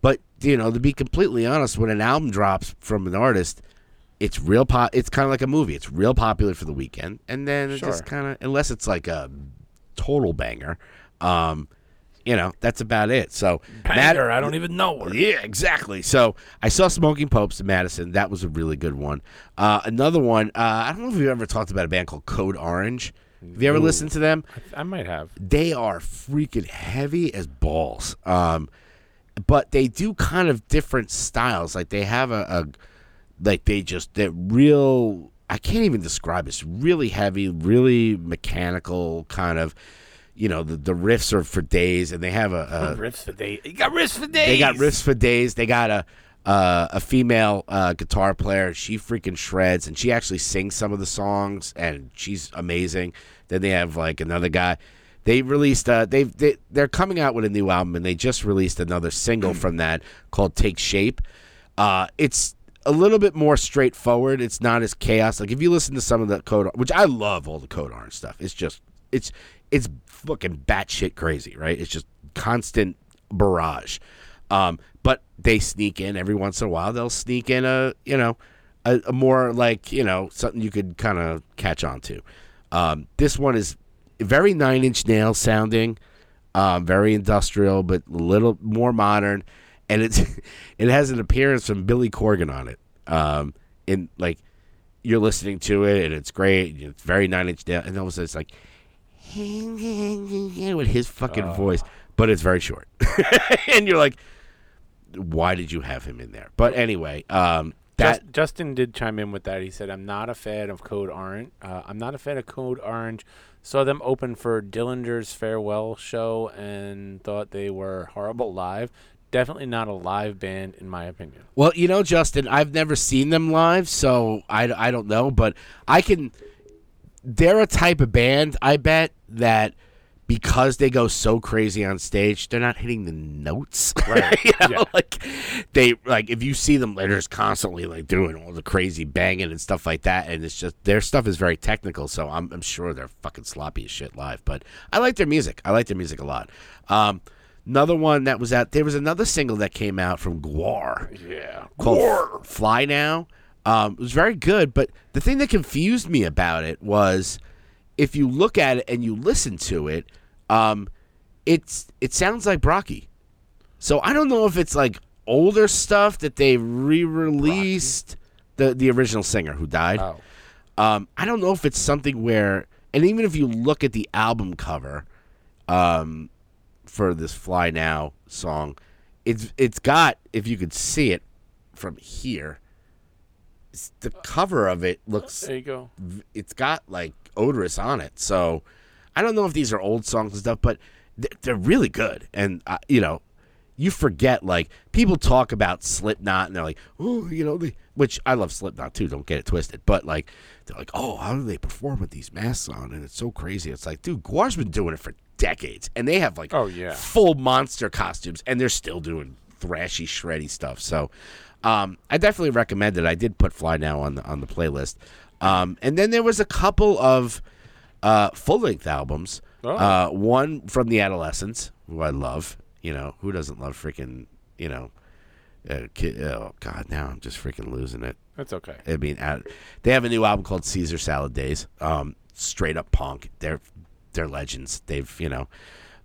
But, you know, to be completely honest, when an album drops from an artist, it's real pop it's kind of like a movie. It's real popular for the weekend and then it just kind of unless it's like a total banger, um you know, that's about it. So Mad- I don't even know her. yeah, exactly. So I saw Smoking Popes in Madison. That was a really good one. Uh, another one. Uh, I don't know if you've ever talked about a band called Code Orange. Have you ever listened to them? I might have. They are freaking heavy as balls. Um, but they do kind of different styles. Like they have a, a like they just they're real. I can't even describe. it. It's really heavy, really mechanical kind of. You know, the, the riffs are for days, and they have a, a riffs for days. You got riffs for days. they got riffs for days. They got a uh, a female uh, guitar player. She freaking shreds, and she actually sings some of the songs, and she's amazing. Then they have like another guy. They released. Uh, they they they're coming out with a new album, and they just released another single from that called "Take Shape." Uh, it's a little bit more straightforward. It's not as chaos. Like if you listen to some of the code, which I love all the code orange stuff. It's just it's it's fucking batshit crazy, right? It's just constant barrage. Um, but they sneak in every once in a while. They'll sneak in a you know a, a more like you know something you could kind of catch on to. Um, this one is very Nine Inch Nails sounding, um, very industrial, but a little more modern, and it's it has an appearance from Billy Corgan on it. Um, in like you're listening to it and it's great. It's very Nine Inch Nails, and all of a sudden it's like with his fucking voice, but it's very short, and you're like, why did you have him in there? But anyway, um, that Just, Justin did chime in with that. He said, "I'm not a fan of Code Orange. Uh, I'm not a fan of Code Orange. Saw them open for Dillinger's farewell show and thought they were horrible live. Definitely not a live band, in my opinion. Well, you know, Justin, I've never seen them live, so I, I don't know, but I can. They're a type of band, I bet, that because they go so crazy on stage, they're not hitting the notes. Right. you know, Yeah. like they like if you see them, they're just constantly like doing all the crazy banging and stuff like that, and it's just their stuff is very technical. So I'm, I'm sure they're fucking sloppy as shit live. But I like their music. I like their music a lot. Um, another one that was out. There was another single that came out from GWAR Yeah. called Fly Now. Um, it was very good, but the thing that confused me about it was if you look at it and you listen to it, um, it's it sounds like Brockie. So I don't know if it's like older stuff that they re-released the the original singer who died. Oh. Um, I don't know if it's something where, and even if you look at the album cover, um, for this "Fly Now" song, it's it's got if you could see it from here, the cover of it looks There you go. it's got like Oderus on it. So I don't know if these are old songs and stuff, but they're, really good. And uh, you know, you forget like people talk about Slipknot and they're like, oh, you know, which I love Slipknot too. Don't get it twisted, but like they're like, oh, how do they perform with these masks on? And it's so crazy. It's like, dude, GWAR's been doing it for decades, and they have like Oh, yeah. full monster costumes, and they're still doing thrashy, shreddy stuff. So. Um, I definitely recommend it. I did put Fly Now on the on the playlist. Um, and then there was a couple of uh, full length albums. Oh. Uh, one from the Adolescents, who I love. You know, who doesn't love freaking, you know, uh, ki- oh, God, now I'm just freaking losing it. That's okay. I mean, uh, they have a new album called Caesar Salad Days. Um, straight up punk. They're they're legends. They've you know,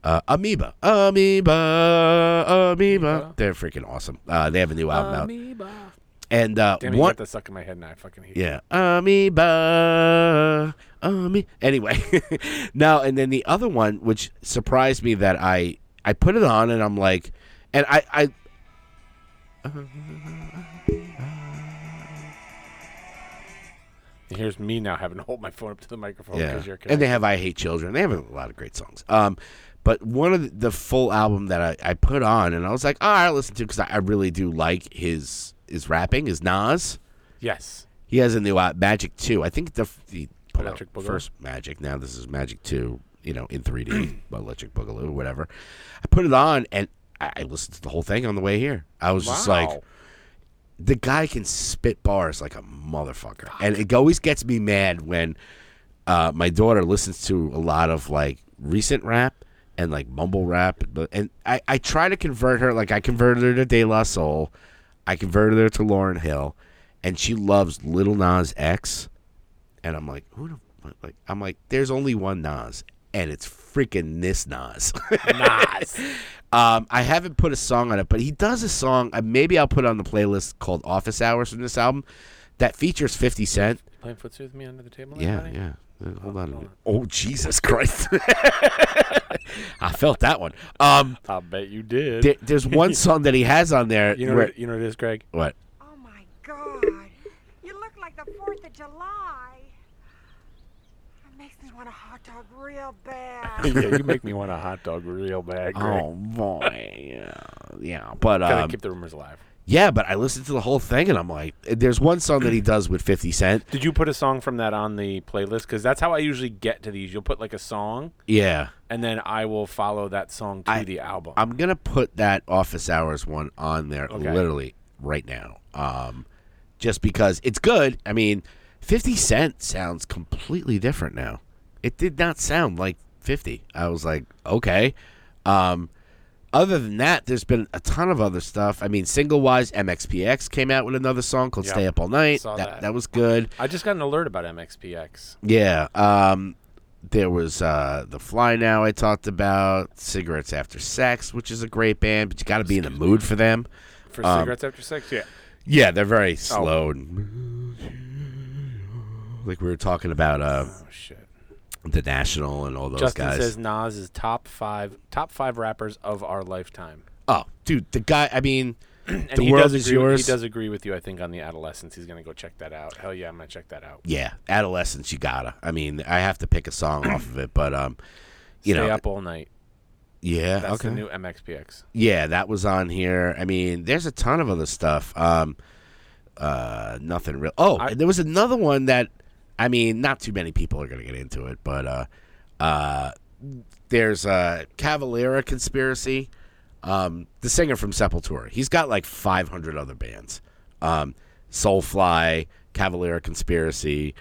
uh, Amoeba, Amoeba, Amoeba. They're freaking awesome. Uh, they have a new album out. And uh, Damn, it, you one, got that stuck in my head now. I fucking hate it. yeah, amoeba, amoeba. Anyway, now, and then the other one, which surprised me that I I put it on and I'm like, and I I. Here's me now having to hold my phone up to the microphone Yeah, because you're and they have "I Hate Children." They have a lot of great songs. Um, but one of the, the full album that I, I put on, and I was like, "All right, I'll listen to," because I, I really do like his his rapping. Is Nas? Yes. He has a new uh, Magic Two. I think the the put out Boogaloo? first Magic. Now this is Magic Two. You know, in 3D, Electric Boogaloo, whatever. I put it on and I, I listened to the whole thing on the way here. I was just like, the guy can spit bars like a motherfucker, and it always gets me mad when uh, my daughter listens to a lot of like recent rap and like mumble rap, but and I, I try to convert her. Like I converted her to De La Soul, I converted her to Lauryn Hill, and she loves Little Nas X, and I'm like, who the like I'm like, there's only one Nas, and it's freaking this Nas. Nas. Um, I haven't put a song on it, but he does a song. Uh, maybe I'll put on the playlist called "Office Hours" from this album that features Fifty Cent. Playing footsie with me under the table. Yeah, buddy? yeah. Uh, Hold on. a minute. Oh Jesus Christ! I felt that one. Um, I bet you did. there, there's one song that he has on there. you know where, what, you know what it is, Greg? what? Oh my God. You look like the 4th of July. It makes me want a hot dog real bad. yeah, you make me want a hot dog real bad, Greg. Oh boy, yeah, yeah. But Gotta um, keep the rumors alive. Yeah, but I listened to the whole thing and I'm like, there's one song that he does with Fifty Cent. Did you put a song from that on the playlist? Because that's how I usually get to these. You'll put like a song, Yeah. and then I will follow that song to I- the album. I'm gonna put that office hours one on there Okay. literally right now. Um, just because it's good. I mean, Fifty Cent sounds completely different now. It did not sound like Fifty. I was like, okay. Um, other than that, there's been a ton of other stuff. I mean, single wise, MXPX came out with another song called Yep. "Stay Up All Night." That that. that was good. I just got an alert about MXPX. Yeah. Um, there was uh, the Fly Now I talked about, Cigarettes After Sex, which is a great band, but you got to be in the mood for them. For Um, cigarettes after sex, yeah. Yeah, they're very slow and like we were talking about uh, Oh shit. The National and all those Justin guys. says Nas is top five, top five rappers of our lifetime. oh, dude, the guy. I mean, the world is agree, yours. He does agree with you, I think, on the Adolescents. He's gonna go check that out. Hell yeah, I'm gonna check that out. yeah, Adolescents. You gotta. I mean, I have to pick a song off of it, but um, you Stay know, up all night. yeah, That's okay. the new MXPX. Yeah, that was on here. I mean, there's a ton of other stuff. Um, uh, nothing real. Oh, I- and there was another one that, I mean, not too many people are gonna get into it, but uh, uh, there's a Cavalera Conspiracy, um, the singer from Sepultura. He's got like 500 other bands. Um, Soulfly, Cavalera Conspiracy,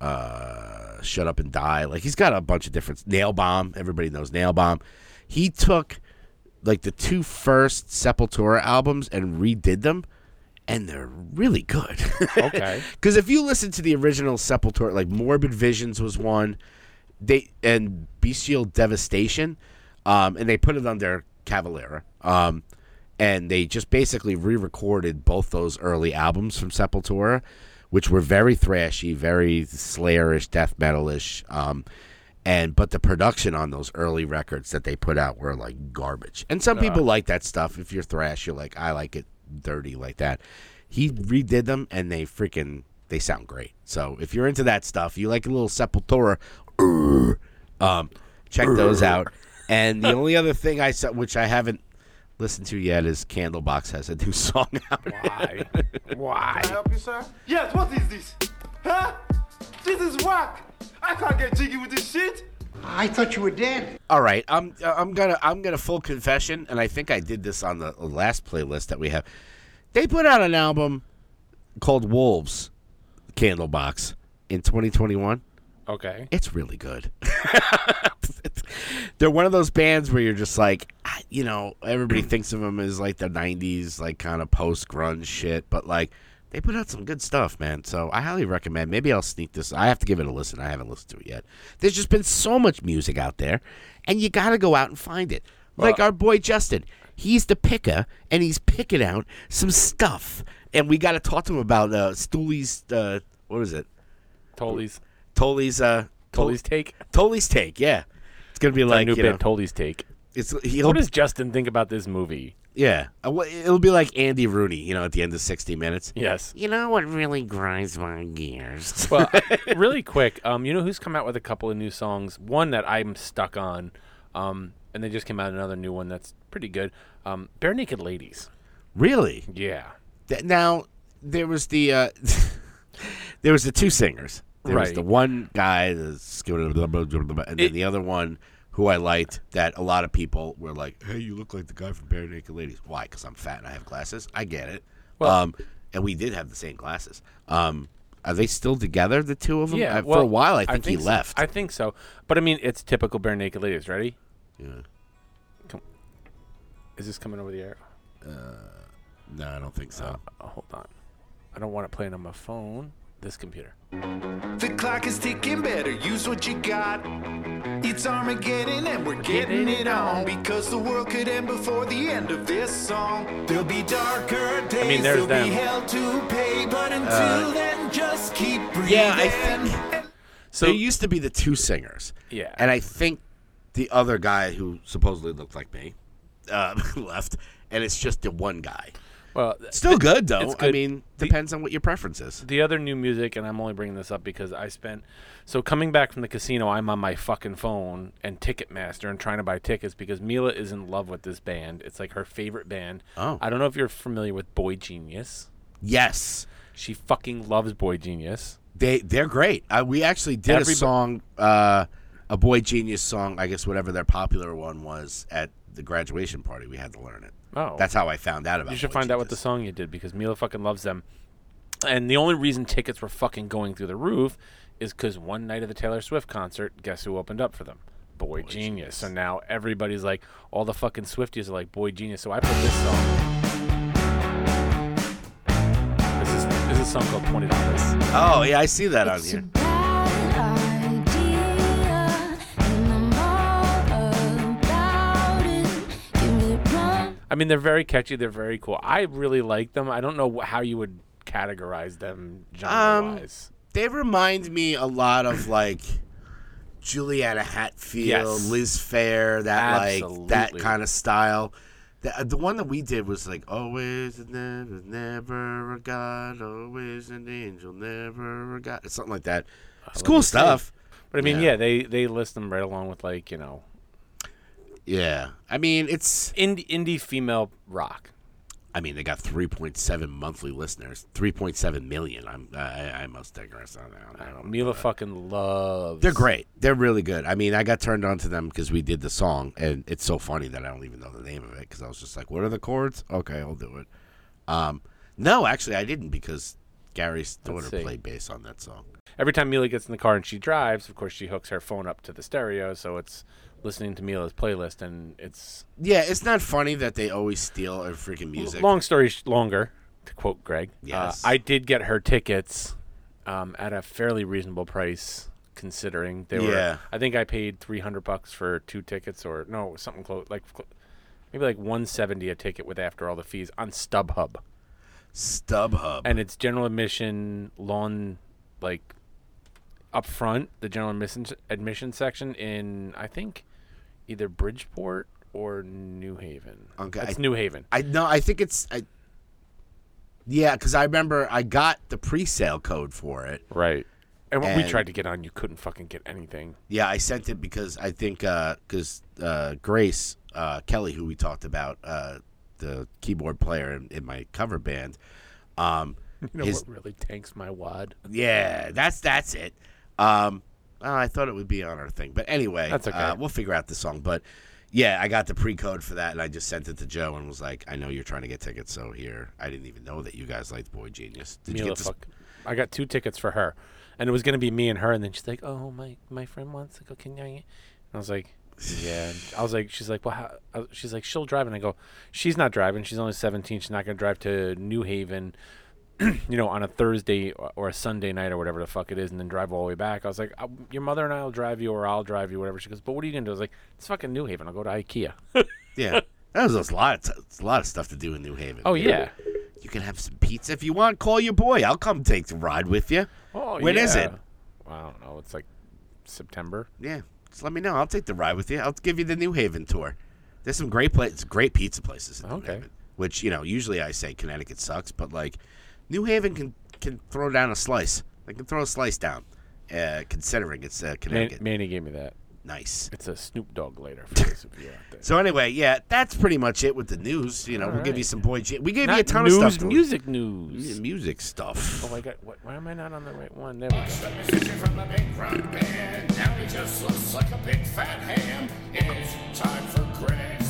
uh, Shut Up and Die. Like he's got a bunch of different Nail Bomb. Everybody knows Nail Bomb. He took like the two first Sepultura albums and redid them, and they're really good. Okay. Because if you listen to the original Sepultura, like Morbid Visions was one, they and Bestial Devastation, um, and they put it under Cavalera, um, and they just basically re-recorded both those early albums from Sepultura, which were very thrashy, very Slayerish, death metalish, um, and but the production on those early records that they put out were like garbage. And some people like that stuff. If you're thrash, you're like, I like it dirty like that. He redid them, and they freaking they sound great. So if you're into that stuff, you like a little Sepultura, um, check those out. And the only other thing I saw, which I haven't listened to yet, is Candlebox has a new song out. Why? Why? Can I help you, sir? Yes, what is this? Huh? This is whack. I can't get jiggy with this shit. I thought you were dead. All right, I'm uh, I'm gonna I'm gonna full confession, and I think I did this on the last playlist that we have. They put out an album called Wolves, Candlebox, in 2021. Okay. It's really good. They're one of those bands where you're just like, you know, everybody thinks of them as like the '90s, like kind of post grunge shit, but like they put out some good stuff, man. So I highly recommend. Maybe I'll sneak this. I have to give it a listen. I haven't listened to it yet. There's just been so much music out there, and you got to go out and find it. Like our boy Justin, he's the picker, and he's picking out some stuff, and we got to talk to him about uh, Stooley's. Uh, what is it? Tolly's Tolly's. Uh, Tolly's take. Tolly's take. Yeah, it's gonna be Like like new bit. know, Tolly's take. it's he'll What does Justin think about this movie? Yeah. Uh, It'll be like Andy Rooney, you know, at the end of sixty minutes. Yes. You know what really grinds my gears? Well, really quick, um, you know who's come out with a couple of new songs? One that I'm stuck on, um, and they just came out another new one that's pretty good. Um, Barenaked Ladies. really? Yeah. Th- Now there was the uh, there was the two singers. There was Right. the one guy, that's- and then It- the other one who I liked. That a lot of people were like, "Hey, you look like the guy from Barenaked Ladies." Why? Because I'm fat and I have glasses. I get it. Well- um, and we did have the same glasses. Um, are they still together, the two of them? Yeah. Uh, well, for a while, I think, he so. left. I think so. But I mean, it's typical Barenaked Ladies. Ready? yeah. Come. Is this coming over the air? Uh, No, I don't think so. Oh, hold on. I don't want to play it playing on my phone. This computer. The clock is ticking better, use what you got. It's Armageddon and we're getting it on because the world could end before the end of this song. There'll be darker days, mean, there's there'll be them. hell to pay, but until then, just keep breathing. Yeah, I think So there used to be the two singers. Yeah. and I think the other guy who supposedly looked like me uh, left, and it's just the one guy. Well, Still good though. it's I good. mean, The- depends on what your preference is. the other new music, and I'm only bringing this up because I spent so coming back from the casino. I'm on my fucking phone and Ticketmaster and trying to buy tickets because Mila is in love with this band. It's like her favorite band. Oh. I don't know if you're familiar with Boy Genius. Yes, She fucking loves Boy Genius. they they're great. Uh, we actually did Everybo- a song, uh, a Boy Genius song. I guess whatever their popular one was at the graduation party. We had to learn it. Oh, That's how I found out about. It. You should find out what the song you did because Mila fucking loves them. And the only reason tickets were fucking going through the roof is because one night of the Taylor Swift concert, guess who opened up for them? Boy, Genius. So now everybody's like, all the fucking Swifties are like, Boy Genius. So I put this song. This is this is a song called Twenty Dollars. Oh yeah, I see that on here. I mean, they're very catchy. They're very cool. I really like them. I don't know how you would categorize them genre wise. They remind me a lot of like Juliana Hatfield, Yes. Liz Phair, that like that kind of style. The, uh, the one that we did was like always and never, never a god, always an angel, never a god, something like that. It's cool stuff. but I mean, yeah. yeah. they they list them right along with like you know Yeah, I mean it's indie indie female rock. I mean, they got 3.7 monthly listeners, 3.7 million. I'm I, I must digress on that. I don't Mila fucking loves. They're great. They're really good. I mean, I got turned on to them because we did the song, and it's so funny that I don't even know the name of it because I was just like, "What are the chords?" Okay, I'll do it. Um, no, actually, I didn't because Gary's daughter played bass on that song. Every time Mila gets in the car and she drives, of course, she hooks her phone up to the stereo, so it's listening to Mila's playlist, and it's Yeah, it's not funny that they always steal our freaking music. long story sh- longer. To quote Greg, Yes. uh, I did get her tickets um, at a fairly reasonable price, considering they were. Yeah. I think I paid three hundred bucks for two tickets, or no, something close, like cl- maybe like one seventy a ticket with after all the fees on StubHub. StubHub. and it's general admission lawn like up front the general admission section in i think either bridgeport or new haven Okay, it's new haven I no, I think it's I. Yeah, because I remember I got the pre-sale code for it. right and when we tried to get on you couldn't fucking get anything Yeah, I sent it because I think because uh, Grace uh, Kelly, who we talked about, uh, the keyboard player in, in my cover band. Um, you know his- what really tanks my wad yeah, that's that's it. Um, oh, I thought it would be on our thing, but anyway, That's okay. Uh, we'll figure out the song. But yeah, I got the pre-code for that, and I just sent it to Joe and was like, "I know you're trying to get tickets, so here." I didn't even know that you guys liked Boy Genius. Did you Mila get this? fuck- i got two tickets for her and it was going to be me and her and then she's like oh my my friend wants to go can I? and i was like yeah i was like she's like well how? uh, she's like she'll drive and i go she's not driving she's only 17 she's not going to drive to new haven you know, on a Thursday or a Sunday night or whatever the fuck it is, and then drive all the way back. I was like, "Uh, your mother and I will drive you, or I'll drive you, whatever. She goes, but what are you gonna do? I was like, it's fucking New Haven. I'll go to IKEA. Yeah, that was a lot. Of t- a lot of stuff to do in New Haven. oh yeah. You can have some pizza if you want. Call your boy. I'll come take the ride with you. Oh When is it? I don't know. It's like September. Yeah, just let me know. I'll take the ride with you. I'll give you the New Haven tour. There's some great places, great pizza places in New Okay. Haven. Which you know, usually I say Connecticut sucks, but like New Haven can can throw down a slice. They can throw a slice down, uh, considering it's uh, Man- Connecticut. Manny gave me that. Nice. It's a Snoop Dogg later for those of you out there. So anyway, yeah, that's pretty much it with the news. You know, we'll give you some boy. G- we gave you a ton news, of stuff. to- music news. Yeah, music stuff. Oh, I got. What, why am I not on the right one? There we go. from the big front band. Now he just looks like a big fat ham. It's time for Greg's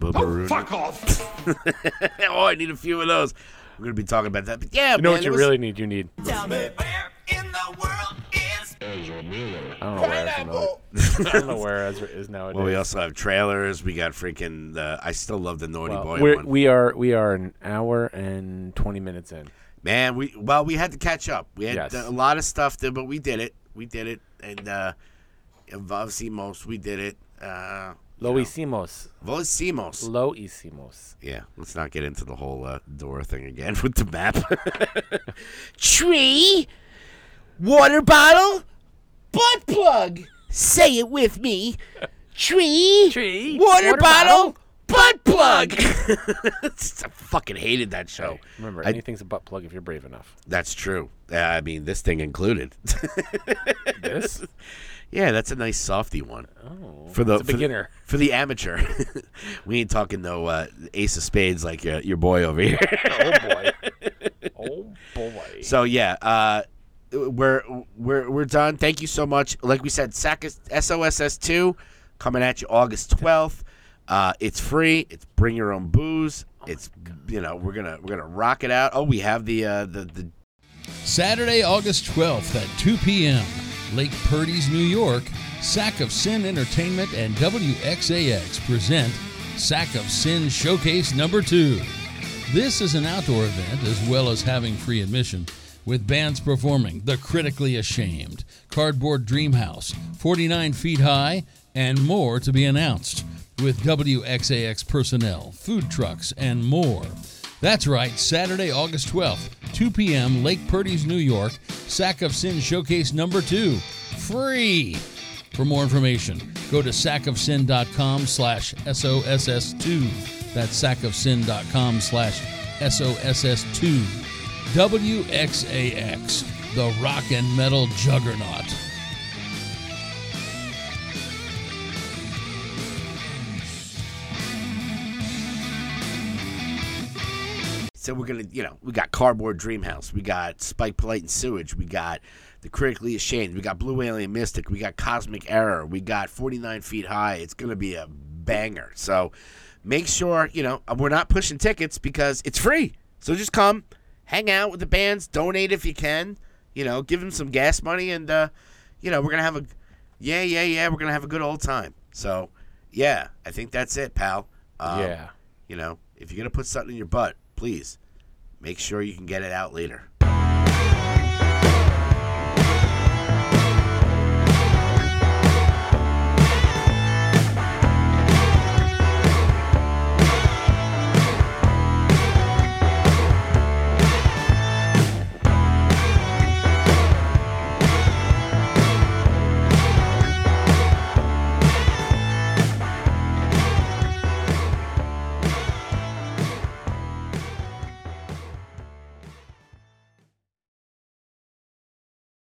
Boobaroo. Fuck off! oh, I need a few of those. We're gonna be talking about that. But yeah, You know man, what you was- really need? You need. Tell me where in the world is I don't know where Ezra, I don't know where Ezra is nowadays. Well, we also have trailers. We got freaking. Uh, I still love the Naughty Well, Boy we're, one. we are we are an hour and twenty minutes in. Man, we well, we had to catch up. We had Yes. a lot of stuff to, but we did it. We did it, and uh, most we did it. Uh, Lo hicimos. Vosimos. Lo hicimos. Yeah, let's not get into the whole uh, door thing again with the map. Tree, water bottle, butt plug. Say it with me. Tree, Tree, water, water bottle, butt plug. I fucking hated that show. Hey, remember, I- anything's a butt plug if you're brave enough. That's true. Uh, I mean, this thing included. This? Yeah, that's a nice softy one. Oh, For the it's a for the- beginner. For the, amateur. we ain't talking no uh, ace of spades like uh, your boy over here. oh boy. Oh boy. So yeah, uh, we're we're we're done. Thank you so much. Like we said, SAC SOSS two coming at you August twelfth. Uh, it's free. It's bring your own booze. it's you know we're gonna we're gonna rock it out. Oh, we have the uh, the the Saturday, August 12th at 2 p.m. Lake Purdy's, New York. Sack of Sin Entertainment and WXAX present Sack of Sin Showcase Number 2. This is an outdoor event as well as having free admission, with bands performing The Critically Ashamed, Cardboard Dream House, 49 Feet High, and more to be announced, with WXAX personnel, food trucks, and more. That's right, Saturday, August 12th, 2 p.m., Lake Purdy's, New York, Sack of Sin Showcase Number 2. Free! For more information, go to sackofsin.com slash SOSS2. That's sackofsin.com slash SOSS2. WXAX, the rock and metal juggernaut. So we're gonna, you know, we got Cardboard Dream House, we got Spike Polite and Sewage, we got the Critically Ashamed, we got Blue Alien Mystic, we got Cosmic Error, we got 49 Feet High. It's gonna be a banger. So make sure, you know, we're not pushing tickets because it's free. So just come, hang out with the bands, donate if you can, you know, give them some gas money, and uh, you know, we're gonna have a, yeah, yeah, yeah, we're gonna have a good old time. So yeah, I think that's it, pal. Um, Yeah. You know, if you're gonna put something in your butt, please make sure you can get it out later.